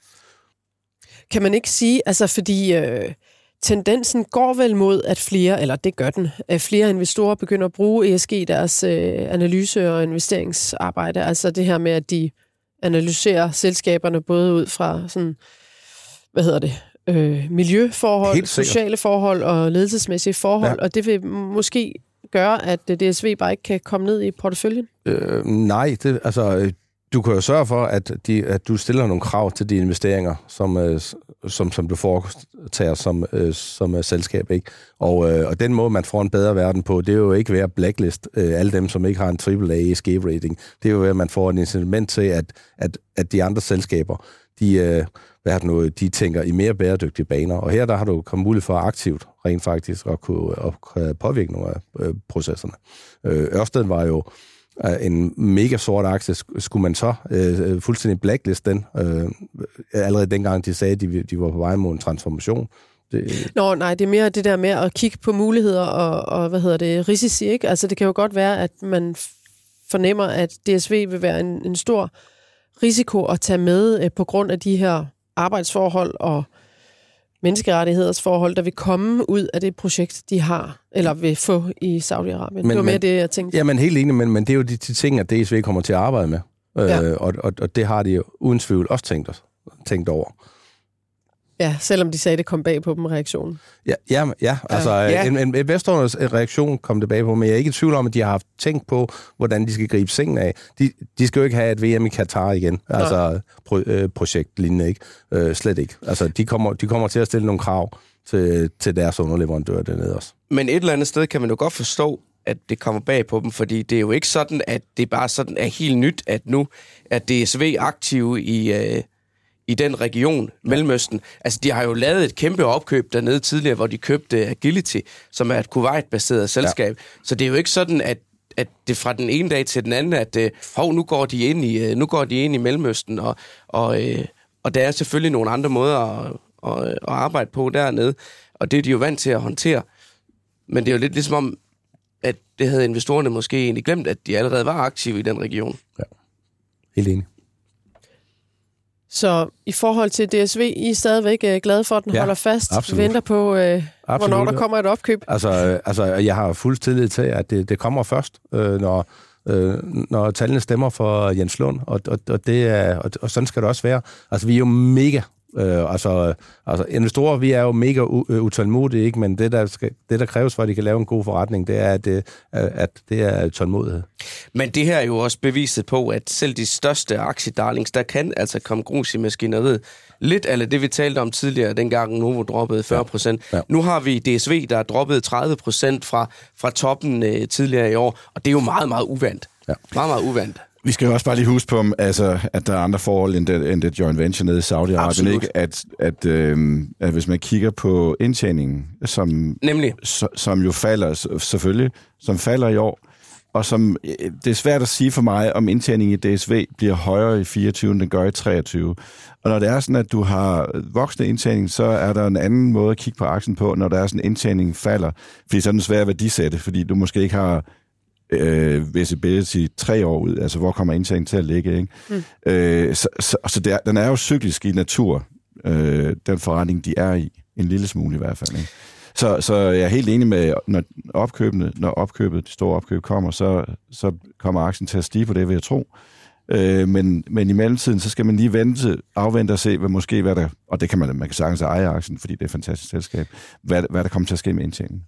Kan man ikke sige, altså fordi øh, tendensen går vel mod, at flere, eller det gør den, at flere investorer begynder at bruge ESG i deres øh, analyse- og investeringsarbejde. Altså det her med, at de analyserer selskaberne både ud fra sådan, hvad hedder det, øh, miljøforhold, sociale forhold og ledelsesmæssige forhold, Ja. og det vil måske gøre, at øh, DSV bare ikke kan komme ned i porteføljen. Øh, nej, det, altså, øh, du kan jo sørge for, at, de, at du stiller nogle krav til de investeringer, som, øh, som, som du foretager som, øh, som øh, selskab. Ikke? Og, øh, og den måde, man får en bedre verden på, det er jo ikke ved at blacklist øh, alle dem, som ikke har en AAA ESG-rating. Det er jo ved, at man får en incitament til, at, at, at de andre selskaber, de, øh, hvad er det nu, de tænker i mere bæredygtige baner. Og her der har du kommet mulighed for aktivt rent faktisk at kunne, at kunne påvirke nogle af øh, processerne. Øh, Ørsted var jo øh, en mega sort aktie, skulle man så øh, fuldstændig blacklist den? Øh, allerede dengang de sagde, at de, de var på vej mod en transformation. Det... Nå, nej, det er mere det der med at kigge på muligheder og, og hvad hedder det, risici, ikke? Altså, det kan jo godt være, at man fornemmer, at DSV vil være en, en stor risiko at tage med øh, på grund af de her arbejdsforhold og menneskerettighedsforhold, der vil komme ud af det projekt, de har, eller vil få i Saudi-Arabien. Men, det var mere men, det, jeg tænkte. Ja, men helt enig, men, men det er jo de, de ting, at DSV kommer til at arbejde med. Ja. Øh, og, og, og det har de jo uden tvivl også tænkt, os, tænkt over. Ja, selvom de sagde, at det kom bag på dem, reaktionen. Ja, ja, ja. altså ja. En, en investorernes reaktion kom tilbage på, men jeg er ikke i tvivl om, at de har haft tænkt på, hvordan de skal gribe sengen af. De, de skal jo ikke have et VM i Katar igen, Nej. altså pro, øh, projekt lignende, ikke? Øh, slet ikke. Altså, de kommer, de kommer til at stille nogle krav til, til deres underleverandører dernede også. Men et eller andet sted kan man jo godt forstå, at det kommer bag på dem, fordi det er jo ikke sådan, at det bare sådan er helt nyt, at nu er DSV aktive i... Øh i den region, ja. Mellemøsten. Altså, de har jo lavet et kæmpe opkøb dernede tidligere, hvor de købte Agility, som er et Kuwait-baseret selskab. Ja. Så det er jo ikke sådan, at at det fra den ene dag til den anden, at øh, hov, nu går de ind i, øh, nu går de ind i Mellemøsten, og, og, øh, og der er selvfølgelig nogle andre måder at, at, at arbejde på dernede, og det er de jo vant til at håndtere. Men det er jo lidt ligesom om, at det havde investorerne måske egentlig glemt, at de allerede var aktive i den region. Ja, helt enig. Så i forhold til DSV, I er stadigvæk øh, glade for, at den ja, holder fast, absolut. venter på, øh, hvornår der kommer et opkøb? Altså, øh, altså jeg har fuld tillid til, at det, det kommer først, øh, når, øh, når tallene stemmer for Jens Lund, og, og, og, det er, og, og sådan skal det også være. Altså, vi er jo mega Øh, altså, altså, investorer, vi er jo mega øh, utålmodige, ikke? men det der, skal, det, der kræves for, at de kan lave en god forretning, det er, at det, at det er tålmodighed. Men det her er jo også beviset på, at selv de største aktiedarlings, der kan altså komme grus i maskineriet. Lidt af det, vi talte om tidligere, dengang Novo droppede 40 procent. Ja. Ja. Nu har vi DSV, der er droppet 30 procent fra, fra toppen øh, tidligere i år, og det er jo meget, meget uvandt. Ja. Meget, meget uvandt. Vi skal jo også bare lige huske på, altså, at der er andre forhold end det, end det joint venture nede i Saudi-Arabien. Ikke? At, at, øh, at hvis man kigger på indtjeningen, som, Nemlig. Så, som jo falder selvfølgelig, som falder i år, og som øh, det er svært at sige for mig, om indtjeningen i DSV bliver højere i 24, end den gør i 23. Og når det er sådan, at du har voksne indtjening, så er der en anden måde at kigge på aktien på, når der er sådan, en indtjening falder. Fordi så er den svær at værdisætte, fordi du måske ikke har øh, visibility tre år ud, altså hvor kommer indtjeningen til at ligge, ikke? Mm. Øh, så så, så det er, den er jo cyklisk i natur, øh, den forretning, de er i, en lille smule i hvert fald, ikke? Så, så jeg er helt enig med, når opkøbene, når opkøbet, de store opkøb kommer, så, så kommer aktien til at stige på det, vil jeg tro. Øh, men, men i mellemtiden, så skal man lige vente, afvente og se, hvad måske, hvad der, og det kan man, man kan sagtens eje aktien, fordi det er et fantastisk selskab, hvad, hvad der kommer til at ske med indtjeningen.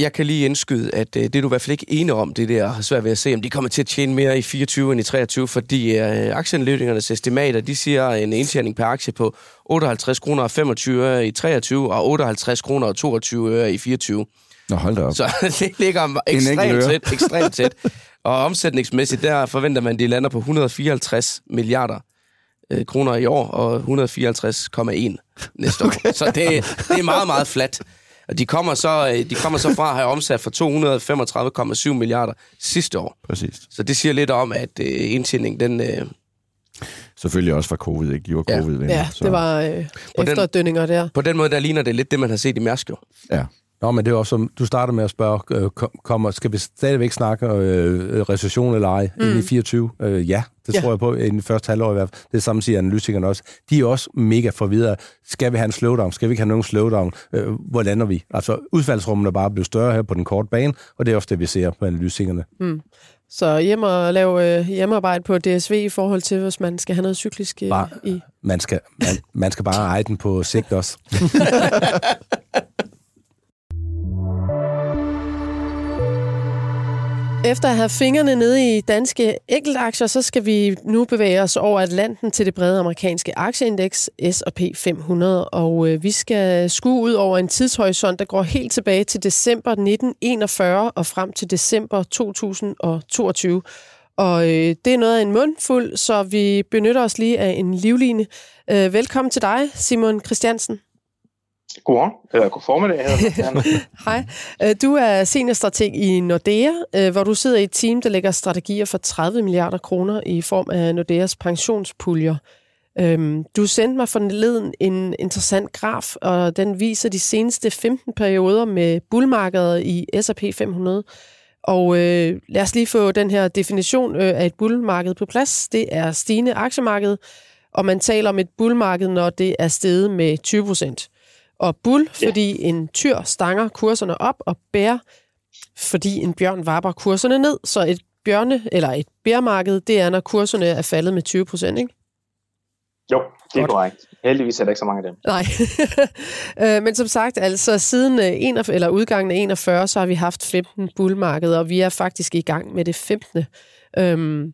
Jeg kan lige indskyde, at øh, det er du i hvert fald ikke enig om, det der har svært ved at se, om de kommer til at tjene mere i 24 end i 23, fordi øh, aktieanalytikernes estimater, de siger en indtjening per aktie på 58 kroner og 25 øre i 23, og 58 kroner og 22 øre i 24. Nå, hold da op. Så [laughs] det ligger ekstremt tæt, ekstremt tæt. Og omsætningsmæssigt, der forventer man, at de lander på 154 milliarder øh, kroner i år, og 154,1 næste okay. år. Så det, det er meget, meget fladt. Og de kommer så, øh, de kommer så fra at have omsat for 235,7 milliarder sidste år. Præcis. Så det siger lidt om, at øh, indtjeningen, den... Øh, Selvfølgelig også fra covid, ikke? De var covid ja. ja, det var øh, efterdønninger der. På den måde, der ligner det lidt det, man har set i Mærsk jo. Ja. Nå, men det er også som, du starter med at spørge, øh, kommer, skal vi stadigvæk snakke øh, recession eller ej mm. i 24? Øh, ja, det ja. tror jeg på i den første halvår i hvert fald. Det samme siger analytikerne også. De er også mega forvirret. Skal vi have en slowdown? Skal vi ikke have nogen slowdown? Øh, hvor lander vi? Altså, udfaldsrummene er bare blevet større her på den korte bane, og det er også det, vi ser på analytikerne. Mm. Så hjem og lave øh, hjemmearbejde på DSV i forhold til, hvis man skal have noget cyklisk øh, bare, i. Man skal, man, man skal bare eje den på sigt også. [laughs] Efter at have fingrene nede i danske enkeltaktier, så skal vi nu bevæge os over Atlanten til det brede amerikanske aktieindeks S&P 500, og øh, vi skal skue ud over en tidshorisont, der går helt tilbage til december 1941 og frem til december 2022. Og øh, det er noget af en mundfuld, så vi benytter os lige af en livline. Øh, velkommen til dig, Simon Christiansen. Godmorgen, eller god formiddag. [laughs] Hej. Øh, Du er seniorstrateg i Nordea, øh, hvor du sidder i et team, der lægger strategier for 30 milliarder kroner i form af Nordeas pensionspuljer. Øhm, Du sendte mig forleden en interessant graf, og den viser de seneste 15 perioder med bullmarkeder i S&P 500. Og øh, lad os lige få den her definition øh, af et bullmarked på plads. Det er stigende aktiemarked, og man taler om et bullmarked, når det er steget med 20 procent. Og bull, Ja. fordi en tyr stanger kurserne op, og bær, fordi en bjørn vapper kurserne ned. Så et bjørne, eller et bærmarked, det er, når kurserne er faldet med 20 procent, ikke? Jo, det er korrekt. Heldigvis er der ikke så mange af dem. Nej. [laughs] Øh, Men som sagt, altså siden øh, 41, eller udgangen af 41, så har vi haft 15 bullmarkeder, og vi er faktisk i gang med det 15. Øhm,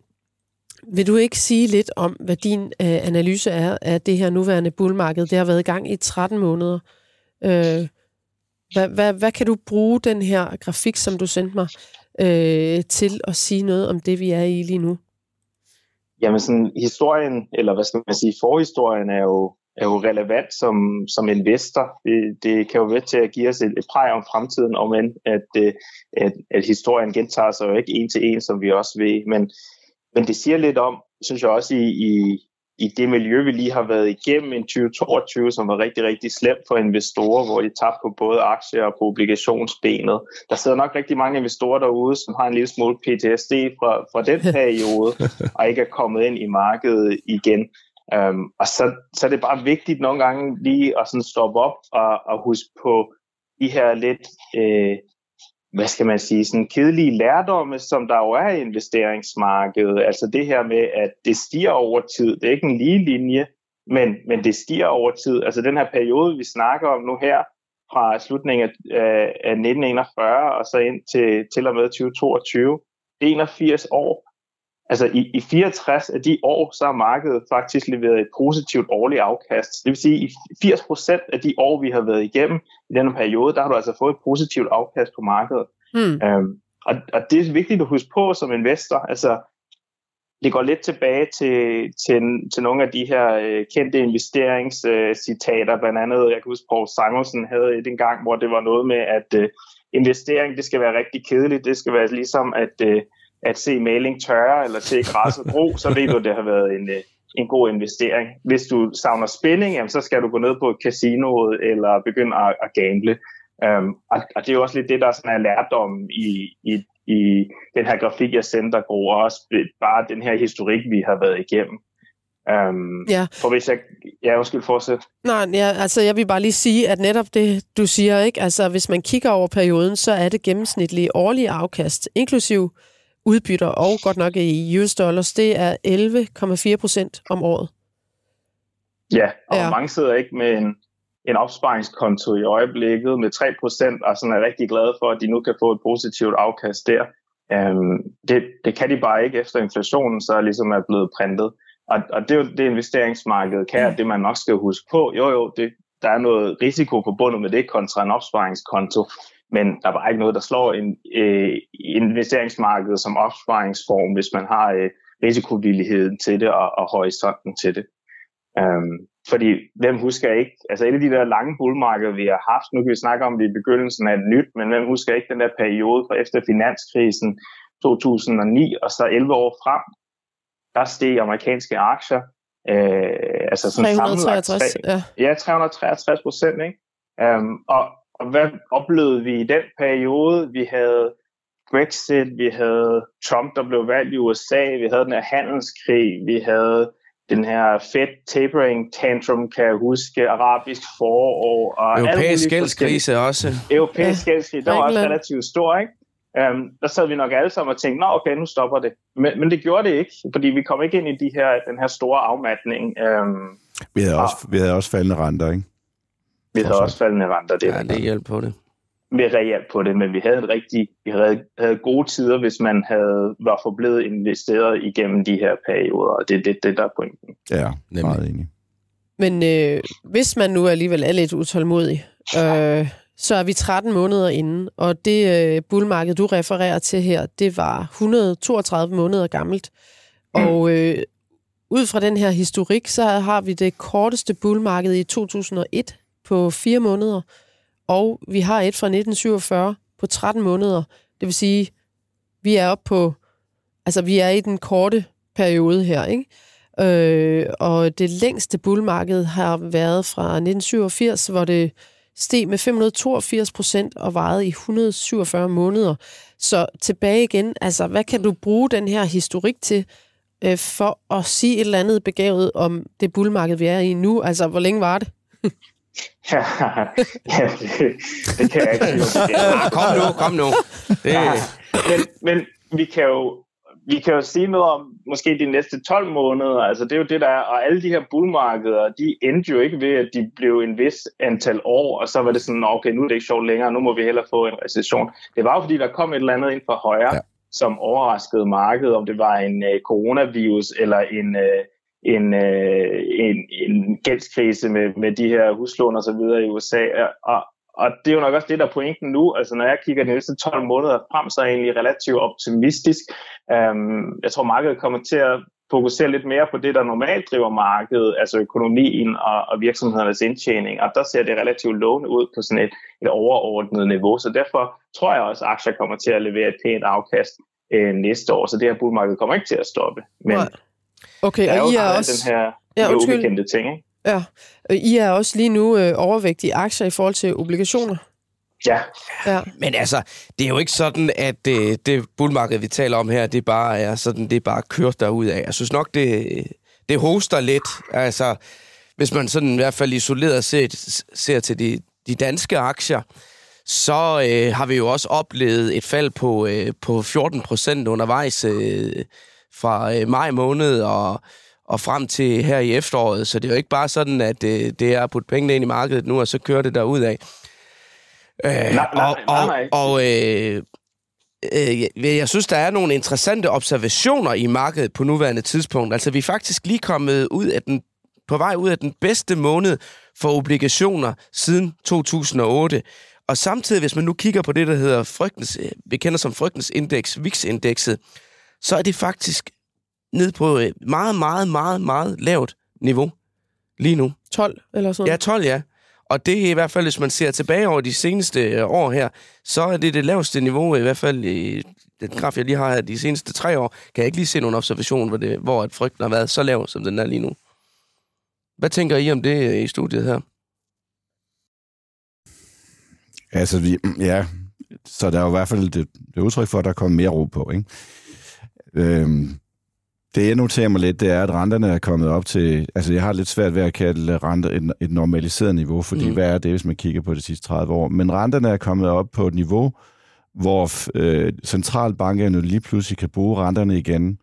vil du ikke sige lidt om, hvad din øh, analyse er af det her nuværende bullmarked? Det har været i gang i 13 måneder. Øh, hvad, hvad, hvad kan du bruge den her grafik, som du sendte mig, øh, til at sige noget om det, vi er i lige nu? Jamen sådan historien, eller hvad skal man sige, forhistorien er jo, er jo relevant som, som investor. Det, det kan jo være til at give os et, et præg om fremtiden, om end at, øh, at, at historien gentager sig jo ikke en til en, som vi også ved. Men, men det siger lidt om, synes jeg også, i, i, i det miljø, vi lige har været igennem en 2022, som var rigtig, rigtig slemt for investorer, hvor de tabte på både aktier og på obligationsbenet. Der sidder nok rigtig mange investorer derude, som har en lille smule PTSD fra, fra den [laughs] periode, og ikke er kommet ind i markedet igen. Um, og så, så er det bare vigtigt nogle gange lige at sådan stoppe op og, og huske på de her lidt, øh, hvad skal man sige, sådan kedelige lærdomme, som der jo er i investeringsmarkedet. Altså det her med, at det stiger over tid. Det er ikke en lige linje, men, men det stiger over tid. Altså den her periode, vi snakker om nu her, fra slutningen af, af 1941 og så ind til, til og med 2022, det er 81 år. Altså i, i 64 af de år, så har markedet faktisk leveret et positivt årligt afkast. Det vil sige, at i 80 procent af de år, vi har været igennem i denne periode, der har du altså fået et positivt afkast på markedet. Hmm. Øhm, og, og det er vigtigt at huske på som investor. Altså, det går lidt tilbage til, til, til nogle af de her øh, kendte investeringscitater. Øh, Blandt andet, jeg kan huske, Paul Simonsen havde et en gang, hvor det var noget med, at øh, investering, det skal være rigtig kedeligt. Det skal være ligesom at, øh, at se maling tørre eller se græsset gro, så ved du, at det har været en, øh, en god investering. Hvis du savner spænding, jamen, så skal du gå ned på et casino eller begynde at, at gamble. Um, og, og det er jo også lidt det, der sådan er lærdom i, i, i den her grafik, jeg sendte, Gro, og også bare den her historik, vi har været igennem. Um, Ja. For hvis jeg... Ja, undskyld, fortsæt. Nej, ja, altså jeg vil bare lige sige, at netop det, du siger, ikke? Altså hvis man kigger over perioden, så er det gennemsnitlige årlige afkast, inklusiv udbytter og godt nok i US dollars, det er 11,4 procent om året. Ja, og Ja. mange sidder ikke med en, en opsparingskonto i øjeblikket med 3%, og sådan er rigtig glade for, at de nu kan få et positivt afkast der. Um, det, det kan de bare ikke efter inflationen, så ligesom er blevet printet. Og, og det er jo det investeringsmarkedet kan, og det man nok skal huske på. Jo jo, det, der er noget risiko forbundet med det kontra en opsparingskonto, men der er bare ikke noget, der slår en øh, investeringsmarked som opsparingsform, hvis man har øh, risikovilligheden til det og, og horisonten til det. Um, fordi hvem husker ikke, altså et af de der lange bullmarkeder, vi har haft, nu kan vi snakke om det i begyndelsen af et nyt, men hvem husker ikke den der periode fra efter finanskrisen 2009 og så 11 år frem, der steg amerikanske aktier, øh, altså sådan sammenlagt 363, tre- ja. Ja, 363 procent, ikke? Um, og, og hvad oplevede vi i den periode? Vi havde Brexit, vi havde Trump, der blev valgt i USA, vi havde den her handelskrig, vi havde den her Fed tapering tantrum, kan jeg huske, arabisk forår. Og Europæisk gældskrise også. Europæisk Ja, gældskrise, den var også relativt stor, ikke? Um, der sad vi nok alle sammen og tænkte, nå okay, nu stopper det. Men, men det gjorde det ikke, fordi vi kom ikke ind i de her, den her store afmatning. Um, Vi havde, også, vi havde også faldende renter, ikke? Vi havde også faldende renter. Det Ja, det hjælp på det. med reelt på det, men vi havde en rigtig, vi havde, havde gode tider, hvis man havde var forblevet investeret igennem de her perioder, og det er det, det, der er pointen. Ja, Nemlig. meget enig. Men øh, hvis man nu alligevel er lidt utålmodig, øh, så er vi 13 måneder inde, og det øh, bullmarked, du refererer til her, det var 132 måneder gammelt. Og øh, ud fra den her historik, så har vi det korteste bullmarked i 2001, på 4 måneder, og vi har et fra 1947 på 13 måneder. Det vil sige, vi er oppe på, altså vi er i den korte periode her, ikke? Øh, og det længste bullmarked har været fra 1987, hvor det steg med 582 procent og varede i 147 måneder. Så tilbage igen, altså hvad kan du bruge den her historik til, øh, for at sige et eller andet begavet om det bullmarked, vi er i nu? Altså, hvor længe var det? [laughs] [laughs] ja, det, det kan jeg ikke sige. Ah, kom nu, kom nu. Det... Ja, men, men vi kan jo vi kan jo sige noget om måske de næste 12 måneder, altså det er jo det der er, og alle de her bullmarkeder, de endte jo ikke ved, at de blev en vis antal år, og så var det sådan, okay, nu er det ikke sjovt længere, nu må vi hellere få en recession. Det var jo fordi, der kom et eller andet ind fra højre, ja. som overraskede markedet, om det var en uh, coronavirus eller en, uh, en, øh, en, en gældskrise med, med de her huslån og så videre i USA, og, og det er jo nok også det, der er pointen nu. Altså, når jeg kigger de næste 12 måneder frem, så er jeg egentlig relativt optimistisk. Um, jeg tror, markedet kommer til at fokusere lidt mere på det, der normalt driver markedet, altså økonomien og, og virksomhedernes indtjening, og der ser det relativt lovende ud på sådan et, et overordnet niveau. Så derfor tror jeg også, at aktier kommer til at levere et pænt afkast øh, næste år, så det her bullmarked kommer ikke til at stoppe. Men okay, der og I er også... den her Ja, ubekendte ting. Ikke? Ja, I er også lige nu øh, overvægtige aktier i forhold til obligationer. Ja. Ja. Men altså, det er jo ikke sådan, at det, det bullmarked, vi taler om her, det bare er sådan, det bare kørt derud af. Jeg synes nok, det, det hoster lidt. Altså, hvis man sådan i hvert fald isoleret set, ser til de, de danske aktier, så øh, har vi jo også oplevet et fald på, øh, på 14 procent undervejs øh, fra øh, maj måned og, og frem til her i efteråret. Så det er jo ikke bare sådan, at øh, det er at putte pengene ind i markedet nu, og så kører det derud af. Øh, Nej, nej, og, nej, nej. og, og øh, øh, jeg synes, der er nogle interessante observationer i markedet på nuværende tidspunkt. Altså, vi er faktisk lige kommet ud af den, på vej ud af den bedste måned for obligationer siden 2008. Og samtidig, hvis man nu kigger på det, der hedder frygtens, øh, vi kender som frygtens indeks, VIX-indekset, så er det faktisk ned på et meget, meget, meget, meget lavt niveau lige nu. 12 eller sådan Ja, 12, ja. Og det er i hvert fald, hvis man ser tilbage over de seneste øh, år her, så er det det laveste niveau, i hvert fald i den graf, jeg lige har her, de seneste tre år, kan jeg ikke lige se nogen observation, hvor, det, hvor at frygten har været så lav, som den er lige nu. Hvad tænker I om det øh, i studiet her? Altså, vi, ja, så der er jo i hvert fald det, det udtryk for, at der kommer mere ro på, ikke? Øhm, det jeg noterer mig lidt, det er, at renterne er kommet op til... Altså, jeg har lidt svært ved at kalde renter et, et normaliseret niveau, fordi Mm. hvad er det, hvis man kigger på de sidste 30 år? Men renterne er kommet op på et niveau, hvor øh, centralbankerne lige pludselig kan bruge renterne igen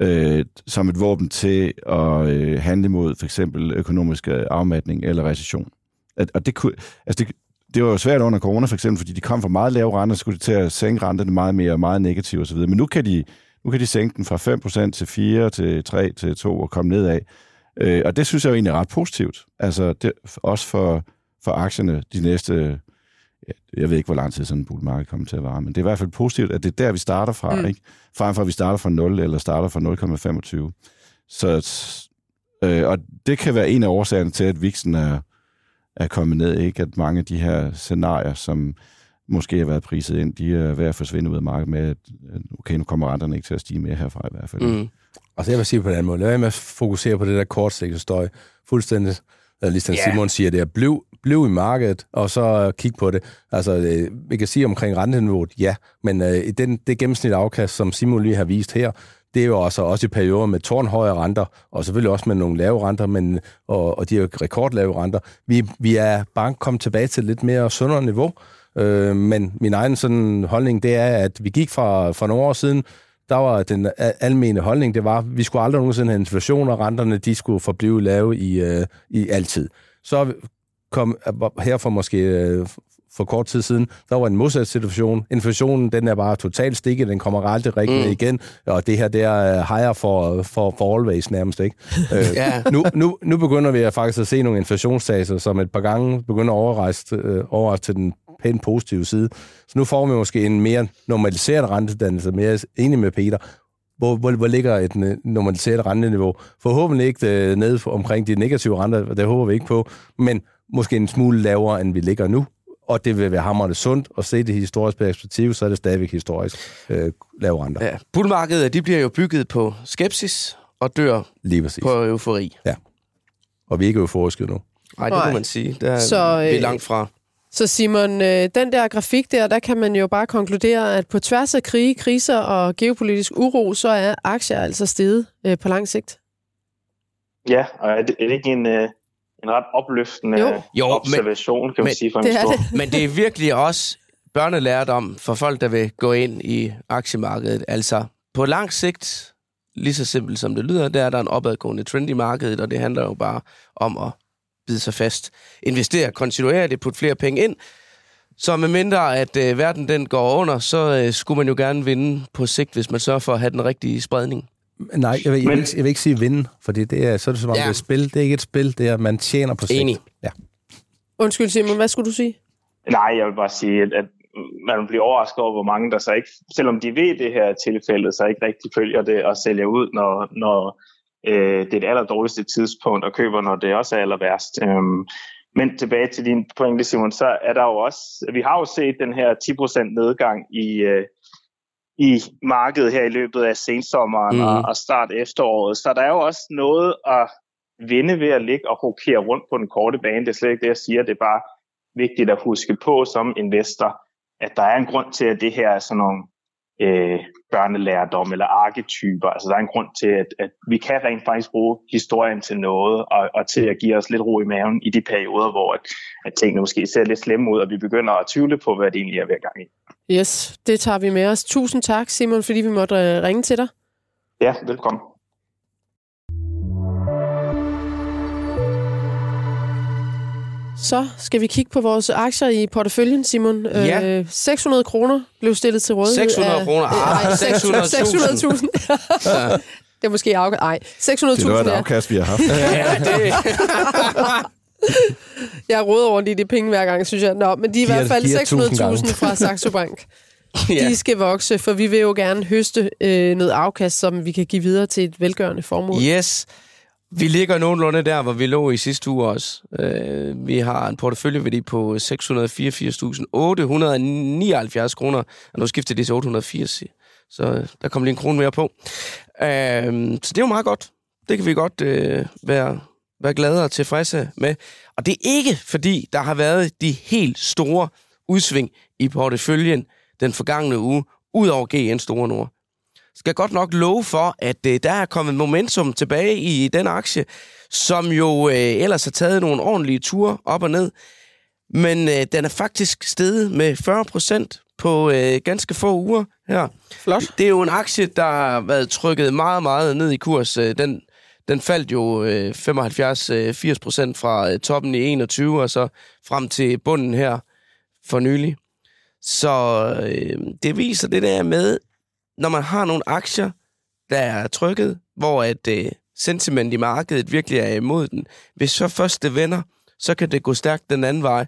øh, som et våben til at øh, handle mod for eksempel økonomisk øh, afmatning eller recession. At, og det, kunne, altså det, det var jo svært under corona for eksempel, fordi de kom fra meget lave renter, så skulle de til at sænke renterne meget mere, meget negativt osv. Men nu kan de, nu kan de sænke den fra 5% til 4, til 3, til 2 og komme nedad. Øh, og det synes jeg jo egentlig er ret positivt. Altså det, også for, for aktierne de næste, jeg ved ikke, hvor lang tid sådan en bullmarked kommer til at vare, men det er i hvert fald positivt, at det er der, vi starter fra, Mm. ikke? Frem for, at vi starter fra 0 eller starter fra 0,25. Så, øh, og det kan være en af årsagerne til, at viksen er, er kommet ned, ikke? At mange af de her scenarier, som måske har været priset ind, de er ved at forsvinde ud af markedet med, at okay, nu kommer renterne ikke til at stige mere herfra i hvert fald. Mm. Altså jeg vil sige på den anden måde, lad være med at fokusere på det der kortsigtede støj. Fuldstændig, eller ligesom Ja. Simon siger, det er bliv, bliv i markedet, og så øh, kig på det. Altså, øh, vi kan sige omkring renteniveauet, ja, men øh, den, det gennemsnit afkast, som Simon lige har vist her, det er jo også, også i perioder med tårnhøje renter, og selvfølgelig også med nogle lave renter, men, og, og de er jo rekordlave renter. Vi, vi er bare kommet tilbage til et lidt mere sundere niveau, øh, men min egen sådan holdning, det er, at vi gik fra, for nogle år siden, der var den almene holdning, det var, at vi skulle aldrig nogensinde have inflation, og renterne, de skulle forblive lave i, øh, i altid. Så kom her for måske øh, for kort tid siden, der var en modsat situation. Inflationen, den er bare totalt stikket, den kommer aldrig rigtig Mm. igen, og det her, det er øh, higher for, for, for always nærmest, ikke? [laughs] Øh, Ja. nu, nu, nu begynder vi faktisk at se nogle inflationsstaser, som et par gange begynder at overrejse, øh, overrejse til den pænt positive side. Så nu får vi måske en mere normaliseret rentedannelse, mere enig med Peter. Hvor, hvor, hvor ligger et øh, normaliseret renteniveau? Forhåbentlig ikke øh, nede omkring de negative renter, det håber vi ikke på, men måske en smule lavere, end vi ligger nu, og det vil være hammerende sundt at se det historiske perspektiv, så er det stadigvæk historisk øh, lave renter. Ja. Bullmarkedet, de bliver jo bygget på skepsis og dør Lige præcis. på eufori. Og vi er ikke euforiske nu. Nej, det må man sige. Der er Så, så, vi er øh, langt fra. Så Simon, øh, den der grafik der, der kan man jo bare konkludere, at på tværs af krige, kriser og geopolitisk uro, så er aktier altså steget øh, på lang sigt. Ja, og er det, er det ikke en, øh, en ret opløftende Jo. Jo, men- observation, kan man men sige, for en Det er stor... det. Men det er virkelig også børnelærdom for folk, der vil gå ind i aktiemarkedet. Altså, på lang sigt, lige så simpelt som det lyder, der er der en opadgående trend i markedet, og det handler jo bare om at bide sig fast. Investere kontinuerligt, putte flere penge ind. Så med mindre at øh, verden den går under, så øh, skulle man jo gerne vinde på sigt, hvis man sørger for at have den rigtige spredning. Nej, jeg vil, jeg, vil, ikke, jeg vil ikke sige vinde, for det er, så er det som om Ja. det er et spil. Det er ikke et spil, det er, at man tjener på sigt. Enig. Ja. Undskyld Simon, hvad skulle du sige? Nej, jeg vil bare sige, at, at man bliver overrasket over, hvor mange der så ikke, selvom de ved det her tilfælde, så ikke rigtig følger det og sælger ud, når, når øh, det er det allerdårligste tidspunkt, og køber, når det også er aller værst. Øhm, men tilbage til din pointe, Simon, så er der jo også, vi har jo set den her 10% nedgang i, øh, i markedet her i løbet af sensommeren mm. og, og start efteråret. Så der er jo også noget at vinde ved at ligge og rokere rundt på den korte bane. Det er slet ikke det, jeg siger. Det er bare vigtigt at huske på som investor, at der er en grund til, at det her er sådan nogle øh, børnelærdom eller arketyper. Altså der er en grund til, at, at vi kan rent faktisk bruge historien til noget, og, og til at give os lidt ro i maven i de perioder, hvor at, at tingene måske ser lidt slemme ud, og vi begynder at tvivle på, hvad det egentlig er ved gang i. Yes, det tager vi med os. Tusind tak, Simon, fordi vi måtte øh, ringe til dig. Ja, velkommen. Så skal vi kigge på vores aktier i porteføljen, Simon. Ja. Øh, 600 kroner blev stillet til rådighed. 600 af- kroner? Ah, nej, 600.000. 600.000. Ja. [laughs] det er måske afgør... Nej, 600.000 Det er noget af et ja. afkast, vi har haft. Ja, det, [laughs] [laughs] Jeg råder over i de penge hver gang, synes jeg. Nå, men de er i hvert fald giver 1000 gange. 600.000 fra Saxo Bank. [laughs] ja. De skal vokse, for vi vil jo gerne høste øh, noget afkast, som vi kan give videre til et velgørende formål. Yes. Vi ligger nogenlunde der, hvor vi lå i sidste uge også. Uh, vi har en porteføljeværdi på 684.879 kroner, og nu skifter det til 880. Så øh, der kommer lige en krone mere på. Uh, så det er jo meget godt. Det kan vi godt uh, være, være glade og tilfredse med. Og det er ikke, fordi der har været de helt store udsving i porteføljen den forgangne uge, ud over GN Store Nord skal godt nok love for, at øh, der er kommet momentum tilbage i den aktie, som jo øh, ellers har taget nogle ordentlige ture op og ned. Men øh, den er faktisk steget med 40 procent på øh, ganske få uger her. Flot. Det er jo en aktie, der har været trykket meget, meget ned i kurs. Øh, Den, den faldt jo øh, 75-80 øh, procent fra øh, toppen i 21 og så frem til bunden her for nylig. Så øh, det viser det der med, når man har nogle aktier, der er trykket, hvor at øh, sentiment i markedet virkelig er imod den. Hvis så først det vender, så kan det gå stærkt den anden vej.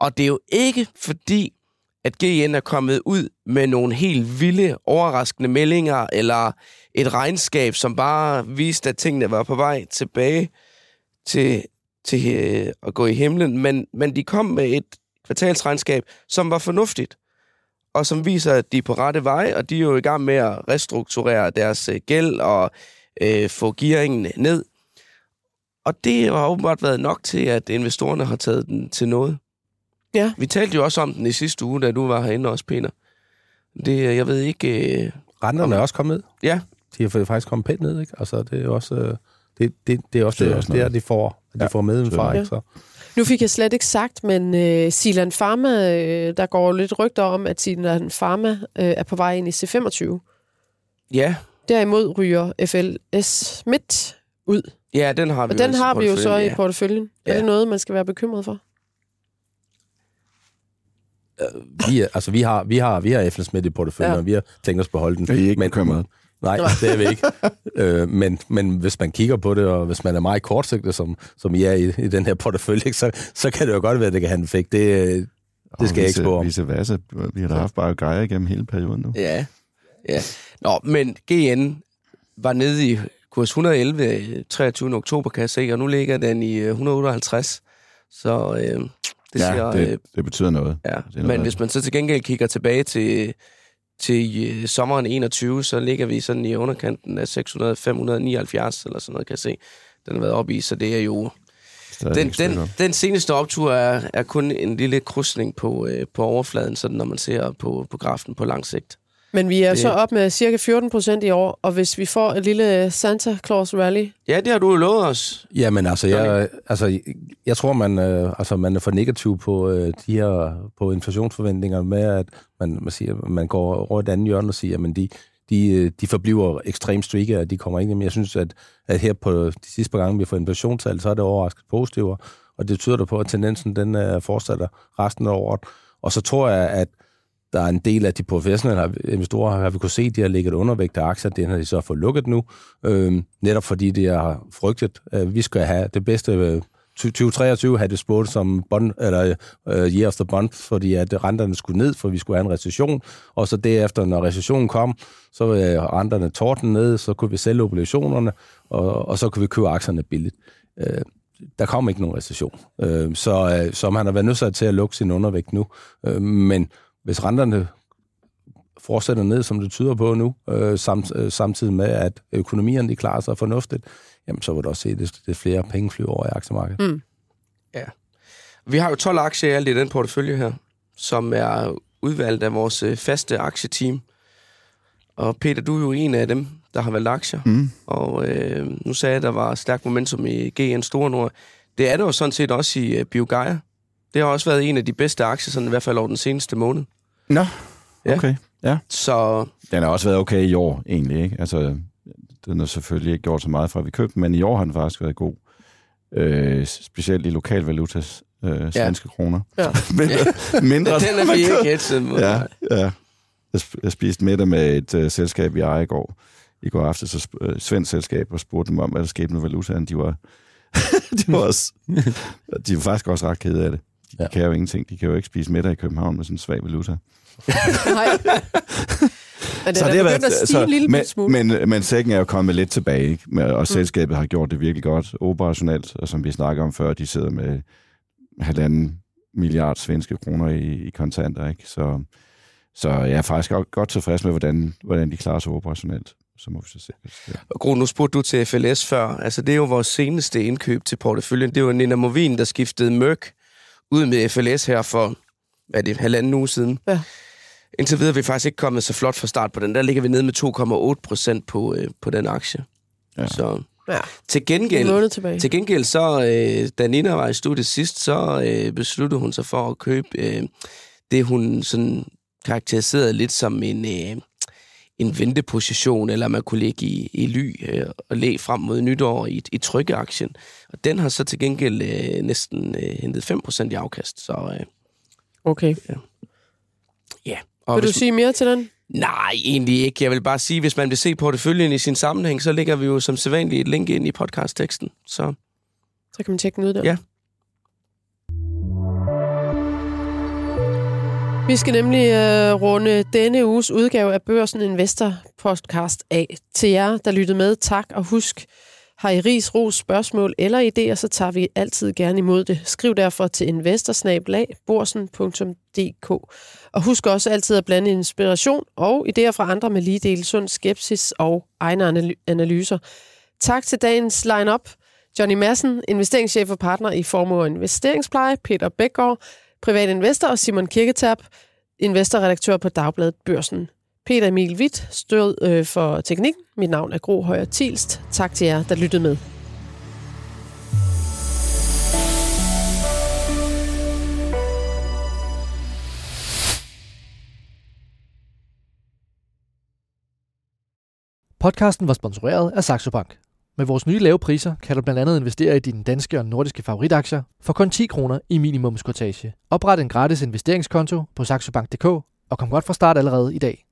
Og det er jo ikke fordi, at GN er kommet ud med nogle helt vilde, overraskende meldinger, eller et regnskab, som bare viste, at tingene var på vej tilbage til, til øh, at gå i himlen. Men, men de kom med et kvartalsregnskab, som var fornuftigt og som viser, at de er på rette vej, og de er jo i gang med at restrukturere deres øh, gæld og øh, få gearingen ned. Og det har åbenbart været nok til, at investorerne har taget den til noget. Ja. Vi talte jo også om den i sidste uge, da du var herinde også, Peter. Det, øh, jeg ved ikke... Øh, Renterne er også kommet ned. ja, De er faktisk kommet pænt ned, ikke? Altså, det er også... øh, Det, det, det er også Det det, er det, også er, noget. de får, de Ja, får med fra, ikke? Så. Nu fik jeg slet ikke sagt, men øh, Silan Pharma, øh, der går lidt rygter om, at Silan Pharma øh, er på vej ind i C25. ja, Derimod ryger FLS midt ud. ja, den har vi Og den altså har vi jo så porteføljen, i porteføljen. Er Ja. det noget, man skal være bekymret for? Vi, er, altså, vi har, vi har, vi har FLS midt i porteføljen, Ja. og vi har tænkt os at beholde den. Er I ikke Men- bekymret? Nej, det er vi ikke. [laughs] øh, men, men hvis man kigger på det, og hvis man er meget kortsigtet, som, som I er i, i den her portefølje, så, så kan det jo godt være, at det kan have en effekt. Det, øh, det skal jeg ikke spå om. Vice versa. Vi har da haft bare grejer igennem hele perioden nu. Ja, ja. Nå, men GN var nede i kurs 111 øh, 23. oktober, kan jeg se, og nu ligger den i øh, 158. Så øh, det ja, siger... det, øh, det betyder noget. Ja, Det er men noget. hvis man så til gengæld kigger tilbage til, til øh, sommeren 21, så ligger vi sådan i underkanten af 600, 579 eller sådan noget, kan jeg se. Den har været oppe i, så det er jo... Stadig Den, den, den seneste optur er, er kun en lille krydsning på, øh, på overfladen, sådan når man ser på, på grafen på lang sigt. Men vi er Det- så op med cirka 14 procent i år, og hvis vi får et lille Santa Claus rally, Ja, det har du jo lovet os. Jamen altså, jeg, altså, jeg tror, man, øh, altså, man er for negativ på øh, de her på inflationsforventninger med, at man, man, siger, man går over et andet hjørne og siger, at de, de, øh, de forbliver ekstremt streaky, at de kommer ikke. Men jeg synes, at, at her på de sidste par gange, vi får inflationstal, så er det overrasket positivt, og det tyder der på, at tendensen den øh, fortsætter resten af året. Og så tror jeg, at der er en del af de professionelle investorer, har vi kunne se, de har ligget undervægt af aktier, den har de så fået lukket nu, øh, netop fordi de har frygtet, at vi skal have det bedste øh, 2023 havde det spurgt som bond, eller, uh, year of the bond, fordi at renterne skulle ned, for vi skulle have en recession, og så derefter, når recessionen kom, så var uh, renterne torden ned, så kunne vi sælge obligationerne, og, og så kunne vi købe aktierne billigt. Uh, der kom ikke nogen recession, uh, så, uh, så man har været nødt til at lukke sin undervægt nu, uh, men hvis renterne fortsætter ned, som det tyder på nu, øh, samt, øh, samtidig med, at økonomierne de klarer sig fornuftigt, jamen så vil du også se, at det, det er flere penge flyver over i aktiemarkedet. Mm. Vi har jo 12 aktier i alt i den portefølje her, som er udvalgt af vores øh, faste aktieteam. Og Peter, du er jo en af dem, der har valgt aktier. Mm. Og øh, nu sagde jeg, at der var stærkt momentum i GN Store Nord. Det er det jo sådan set også i øh, BioGaia. Det har også været en af de bedste aktier, sådan i hvert fald over den seneste måned. Nå, Ja. okay. Ja. Så Den har også været okay i år, egentlig. Ikke? Altså, den har selvfølgelig ikke gjort så meget fra, vi købte men i år har den faktisk været god. Øh, specielt i lokal valutas, øh, svenske ja. kroner. Ja. [laughs] men, [laughs] mindre, den er vi ikke hetset mod. Ja, ja. Jeg, sp- jeg spiste middag med et uh, selskab, vi ejer i går. I går aftes, så sp- uh, svensk selskab, og spurgte dem om, hvad der skete med valutaen. De var, [laughs] de var, også, de var faktisk også ret kede af det. De Ja. kan jo ingenting. De kan jo ikke spise middag i København med sådan en svag valuta. nej. [laughs] Men det er da begyndt at stige en lille men, smule. men, men sækken er jo kommet lidt tilbage, ikke? Og selskabet har gjort det virkelig godt operationelt, og som vi snakker om før, de sidder med halvanden milliard svenske kroner i, i kontanter, ikke? Så, så jeg er faktisk godt, tilfreds med, hvordan, hvordan de klarer sig operationelt. Så må vi så se. Ja. Og Gro, nu spurgte du til FLS før. Altså, det er jo vores seneste indkøb til porteføljen. Det var Nina Movin, der skiftede Merck ud med FLS her for, hvad er det, halvanden uge siden. Ja. Indtil videre er vi faktisk ikke kommet så flot fra start på den. Der ligger vi nede med 2,8 procent på, øh, på den aktie. Ja. Så Ja, til en gengæld, til gengæld så, øh, da Nina var i studiet sidst, så øh, besluttede hun sig for at købe øh, det, hun sådan karakteriserede lidt som en, øh, en venteposition, eller man kunne ligge i, i ly øh, og lægge frem mod nytår i, i trykkeaktien. Og den har så til gengæld øh, næsten øh, hentet 5% i afkast. Så øh, Okay. ja. Og Vil du hvis- sige mere til den? Nej, egentlig ikke. Jeg vil bare sige, hvis man vil se porteføljen i sin sammenhæng, så lægger vi jo som sædvanligt et link ind i podcastteksten. Så Så kan man tjekke den ud der. Ja. Vi skal nemlig øh, runde denne uges udgave af Børsen Investor podcast af. Til jer, der lyttede med, tak og husk, har I ris, ros, spørgsmål eller idéer, så tager vi altid gerne imod det. Skriv derfor til investorsnablag.borsen.dk Og husk også altid at blande inspiration og idéer fra andre med lige del sund skepsis og egne analyser. Tak til dagens line-up. Johnny Madsen, investeringschef og partner i Formue og Investeringspleje, Peter Bækgaard, privat investor og Simon Kirketab, investorredaktør på Dagbladet Børsen. Peter Emil Witt stod øh, for teknikken. Mit navn er Gro Højer Tilst. Tak til jer, der lyttede med. Podcasten var sponsoreret af Saxo Bank. Med vores nye lave priser kan du blandt andet investere i dine danske og nordiske favoritaktier for kun 10 kroner i minimumskortage. Opret en gratis investeringskonto på saxobank.dk og kom godt fra start allerede i dag.